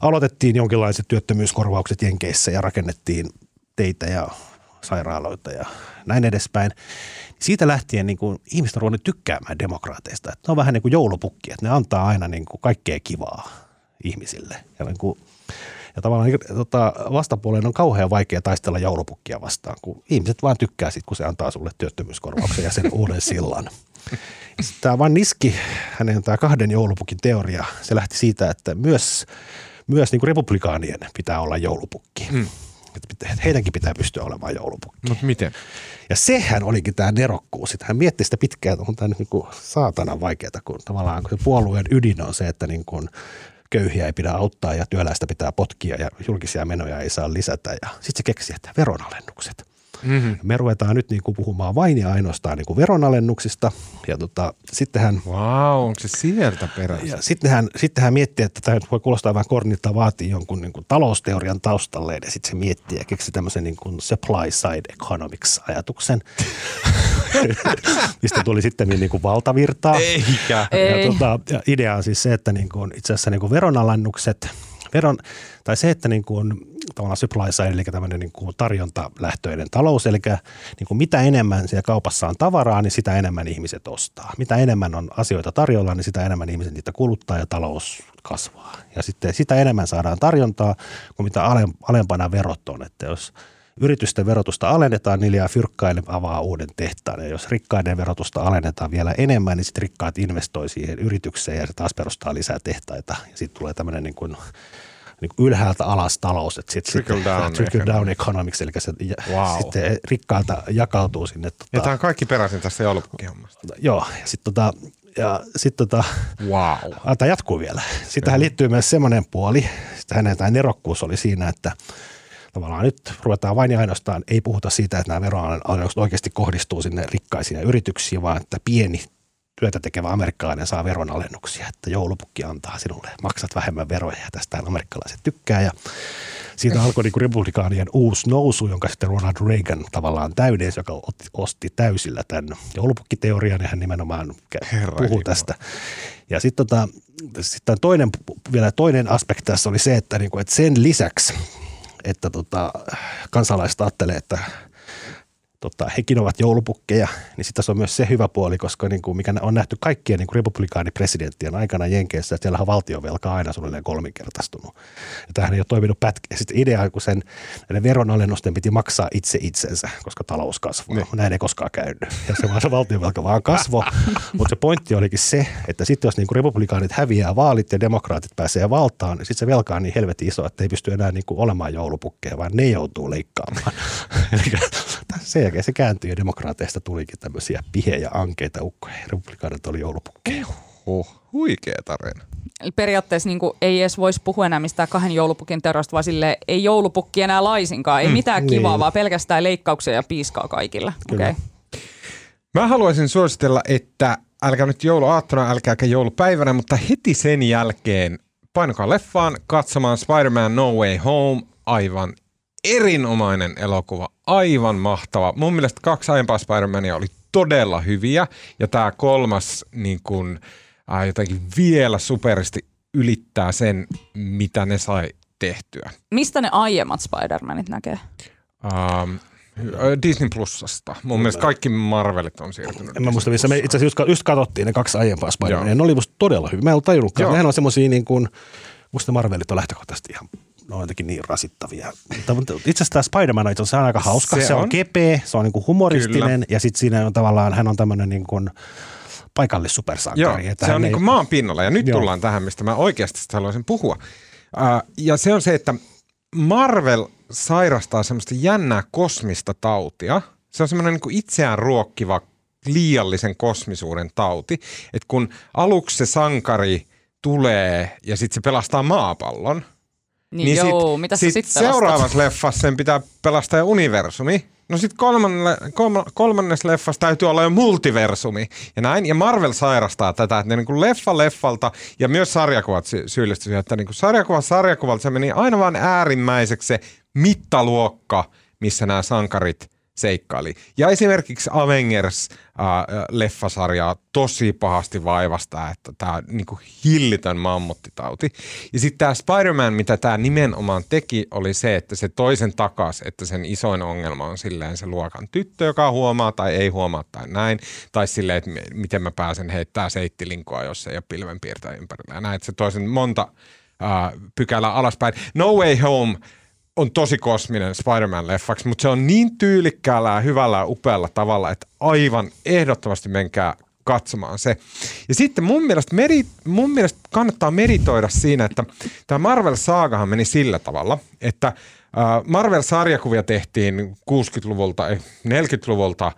aloitettiin jonkinlaiset työttömyyskorvaukset Jenkeissä ja rakennettiin teitä ja sairaaloita ja näin edespäin. Siitä lähtien niin kuin, ihmiset on ruvennut tykkäämään demokraateista. Että ne on vähän niin kuin joulupukki, että ne antaa aina niin kuin, kaikkea kivaa ihmisille. Ja, niin kuin, ja tavallaan niin, tota, vastapuoleen on kauhean vaikea taistella joulupukkia vastaan, kun ihmiset vaan tykkää siitä, kun se antaa sulle työttömyyskorvauksen ja sen uuden sillan. Tämä Van Niski, hänen tämä kahden joulupukin teoria, se lähti siitä, että myös, myös niin kuin republikaanien pitää olla joulupukki. Hmm. Että heidänkin pitää pystyä olemaan joulupukki. Mutta miten? Ja sehän olikin tämä nerokkuus. Sitten hän mietti sitä pitkään, että on tämä nyt niin kuin saatanan vaikeaa, kun tavallaan kun se puolueen ydin on se, että niin kuin köyhiä ei pidä auttaa ja työläistä pitää potkia ja julkisia menoja ei saa lisätä. Ja sitten se keksi, että veronalennukset. Mm-hmm. Me ruvetaan nyt niin kuin puhumaan vain ja ainoastaan niin kuin veronalennuksista. Ja tota, sitten hän Wow, onko se sieltä peräisin? ja sitten hän, sitten hän miettii, että tämä nyt voi kuulostaa vähän kornilta, vaatii jonkun niin kuin talousteorian taustalleen ja sitten se miettii ja keksi tämmöisen niin kuin supply side economics-ajatuksen, mistä tuli sitten niin kuin valtavirtaa. Eikä. Ei. Ja, tota, ja idea on siis se, että niin kuin, itse asiassa niin kuin veronalennukset, veron, tai se, että niin kuin, tavallaan supply side, eli tämmöinen niin kuin tarjontalähtöinen talous, eli niin kuin mitä enemmän siellä kaupassa on tavaraa, niin sitä enemmän ihmiset ostaa. Mitä enemmän on asioita tarjolla, niin sitä enemmän ihmiset niitä kuluttaa ja talous kasvaa. Ja sitten sitä enemmän saadaan tarjontaa kuin mitä alem- alempana verot on, että jos yritysten verotusta alennetaan, niillä fyrkkaille avaa uuden tehtaan. Ja jos rikkaiden verotusta alennetaan vielä enemmän, niin sitten rikkaat investoi siihen yritykseen ja se taas perustaa lisää tehtaita. Ja sitten tulee tämmöinen niin kuin, niin kuin ylhäältä alas talous. Että sit, Trickle sitten, down trickle down economics, eli se Wow. sitten rikkaalta jakautuu sinne. Ja Tota, tämä on kaikki peräisin tästä joulupukkihommasta. joo, ja sitten tota, ja sit tota, Wow. Ah, tämä jatkuu vielä. Sitten tähän liittyy myös semmoinen puoli, sitten hänen tämä nerokkuus oli siinä, että tavallaan nyt ruvetaan vain ja ainoastaan, ei puhuta siitä, että nämä veronalennukset oikeasti kohdistuu sinne rikkaisiin ja yrityksiin, vaan että pieni työtä tekevä amerikkalainen saa veronalennuksia, että joulupukki antaa sinulle, maksat vähemmän veroja ja tästä amerikkalaiset tykkää. Ja siitä alkoi niin republikaanien uusi nousu, jonka sitten Ronald Reagan tavallaan täydensi, joka otti- osti täysillä tämän joulupukkiteorian. Ja hän nimenomaan Herra puhuu tästä. Ja sitten tota, sit toinen, vielä toinen aspekti tässä oli se, että, niinku, että sen lisäksi, että tota, kansalaiset ajattelee, että tota, hekin ovat joulupukkeja, niin sitten tässä on myös se hyvä puoli, koska niin kuin, mikä on nähty kaikkien niin kuin republikaanipresidenttien aikana Jenkeissä, että siellä on valtiovelka aina suunnilleen kolminkertaistunut. Ja tämähän ei ole toiminut pätkä. Sitten idea, kun sen näiden veronalennusten piti maksaa itse itsensä, koska talous kasvaa. Ne. Näin ei koskaan käynyt. Ja se vaan se valtiovelka vaan kasvoi. Mutta se pointti olikin se, että sitten jos niin kuin republikaanit häviää vaalit ja demokraatit pääsee valtaan, niin sitten se velka on niin helvetin iso, että ei pysty enää niin kuin olemaan joulupukkeja, vaan ne joutuu leikkaamaan. Eli se jälkeen se kääntyi ja demokraateista tulikin tämmöisiä pihejä ankeita ukkoja. Republikaanit oli joulupukkeja. Oh, huikea tarina. Eli periaatteessa niin kuin, ei edes voisi puhua enää mistään kahden joulupukin terosta, vaan sille ei joulupukki enää laisinkaan. Ei mm, mitään kivaa, niin. vaan pelkästään leikkauksia ja piiskaa kaikille. Okay. Mä haluaisin suositella, että älkää nyt jouluaattona, älkääkä joulupäivänä, mutta heti sen jälkeen painokaa leffaan katsomaan Spider-Man No Way Home aivan erinomainen elokuva, aivan mahtava. Mun mielestä kaksi aiempaa Spider-Mania oli todella hyviä ja tämä kolmas niin kun, äh, jotenkin vielä superisti ylittää sen, mitä ne sai tehtyä. Mistä ne aiemmat Spider-Manit näkee? Um, Disney Plusasta. Mun mielestä kaikki Marvelit on siirtynyt. En mä muista, missä me itse asiassa just, just katsottiin ne kaksi aiempaa Spider-Mania. Ne oli musta todella hyviä. Mä en ollut tajunnutkaan. Nehän on semmosia niin kuin, musta Marvelit on lähtökohtaisesti ihan ne on jotenkin niin rasittavia. Mutta itse asiassa tämä Spider-Man on, se on aika hauska. Se, se on, on kepeä, se on niin kuin humoristinen Kyllä. ja sitten siinä on tavallaan, hän on tämmöinen niin kuin paikallissupersankari. Joo, se on niin kuin maan pinnalla ja nyt Joo. tullaan tähän, mistä mä oikeasti haluaisin puhua. Uh, ja se on se, että Marvel sairastaa semmoista jännää kosmista tautia. Se on semmoinen niin itseään ruokkiva liiallisen kosmisuuden tauti. Että kun aluksi se sankari tulee ja sitten se pelastaa maapallon – niin, niin joo, sit, mitä sit, sit seuraavassa leffassa sen pitää pelastaa universumi. No sitten kolmanne, kolmannes leffassa täytyy olla jo multiversumi ja näin. Ja Marvel sairastaa tätä, että ne niin kuin leffa leffalta ja myös sarjakuvat sy- syyllistyivät, että niin kuin sarjakuva sarjakuvalta se meni aina vaan äärimmäiseksi se mittaluokka, missä nämä sankarit – seikkaili. Ja esimerkiksi Avengers-leffasarjaa äh, tosi pahasti vaivasta, että tämä niinku hillitön mammuttitauti. Ja sitten tämä Spider-Man, mitä tämä nimenomaan teki, oli se, että se toisen takas, että sen isoin ongelma on silleen se luokan tyttö, joka huomaa tai ei huomaa tai näin. Tai silleen, että miten mä pääsen heittää seittilinkoa, jos ei ole pilvenpiirtäjä ympärillä. Ja näin, että se toisen monta äh, pykälää alaspäin. No Way Home – on tosi kosminen Spider-Man-leffaksi, mutta se on niin tyylikkäällä ja hyvällä ja upealla tavalla, että aivan ehdottomasti menkää katsomaan se. Ja sitten mun mielestä, meri, mun mielestä kannattaa meritoida siinä, että tämä Marvel-saagahan meni sillä tavalla, että Marvel-sarjakuvia tehtiin 60-luvulta, 40-luvulta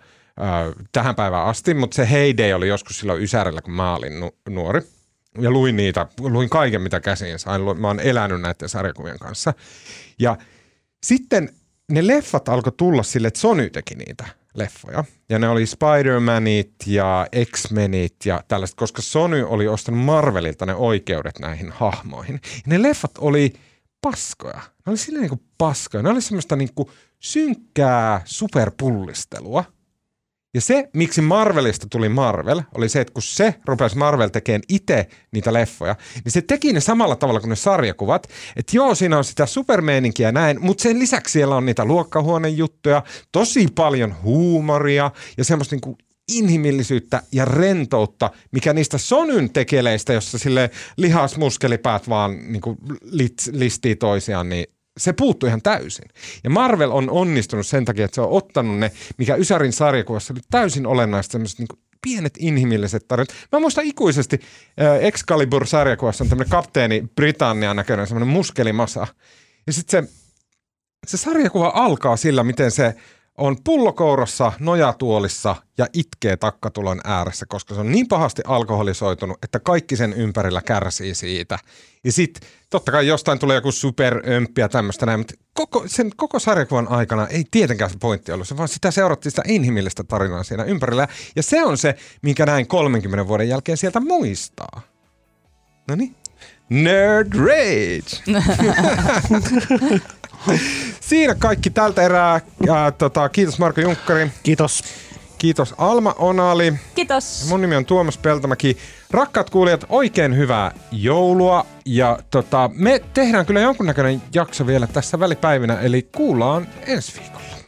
tähän päivään asti, mutta se heyday oli joskus silloin Ysärillä, kun mä olin nu- nuori. Ja luin niitä, luin kaiken mitä käsiin sain. Mä oon elänyt näiden sarjakuvien kanssa. Ja sitten ne leffat alkoi tulla sille, että Sony teki niitä leffoja. Ja ne oli Spider-Manit ja X-Menit ja tällaiset, koska Sony oli ostanut Marvelilta ne oikeudet näihin hahmoihin. Ja ne leffat oli paskoja. Ne oli silleen niin kuin paskoja. Ne oli semmoista niin kuin synkkää superpullistelua – ja se, miksi Marvelista tuli Marvel, oli se, että kun se rupesi Marvel tekemään itse niitä leffoja, niin se teki ne samalla tavalla kuin ne sarjakuvat. Että joo, siinä on sitä supermeininkiä näin, mutta sen lisäksi siellä on niitä luokkahuonejuttuja, tosi paljon huumoria ja semmoista niinku inhimillisyyttä ja rentoutta, mikä niistä Sonyn tekeleistä, jossa sille lihasmuskelipäät vaan niin listii toisiaan, niin se puuttuu ihan täysin. Ja Marvel on onnistunut sen takia, että se on ottanut ne, mikä Ysärin sarjakuvassa oli täysin olennaista, semmoiset niin pienet inhimilliset tarinat. Mä muistan ikuisesti äh, Excalibur-sarjakuvassa on tämmöinen kapteeni Britannian näköinen semmoinen muskelimasa. Ja sitten se, se sarjakuva alkaa sillä, miten se on pullokourassa, nojatuolissa ja itkee takkatulon ääressä, koska se on niin pahasti alkoholisoitunut, että kaikki sen ympärillä kärsii siitä. Ja sitten totta kai jostain tulee joku superömppi ja tämmöistä näin, mutta koko, sen koko sarjakuvan aikana ei tietenkään se pointti ollut se, vaan sitä seurattiin sitä inhimillistä tarinaa siinä ympärillä. Ja se on se, minkä näin 30 vuoden jälkeen sieltä muistaa. No niin. Nerd Rage! Siinä kaikki tältä erää. Ää, tota, kiitos Marko Junkkari. Kiitos. Kiitos Alma Onali. Kiitos. Mun nimi on Tuomas Peltomäki. Rakkaat kuulijat, oikein hyvää joulua. Ja tota, me tehdään kyllä jonkunnäköinen jakso vielä tässä välipäivinä, eli kuullaan ensi viikolla.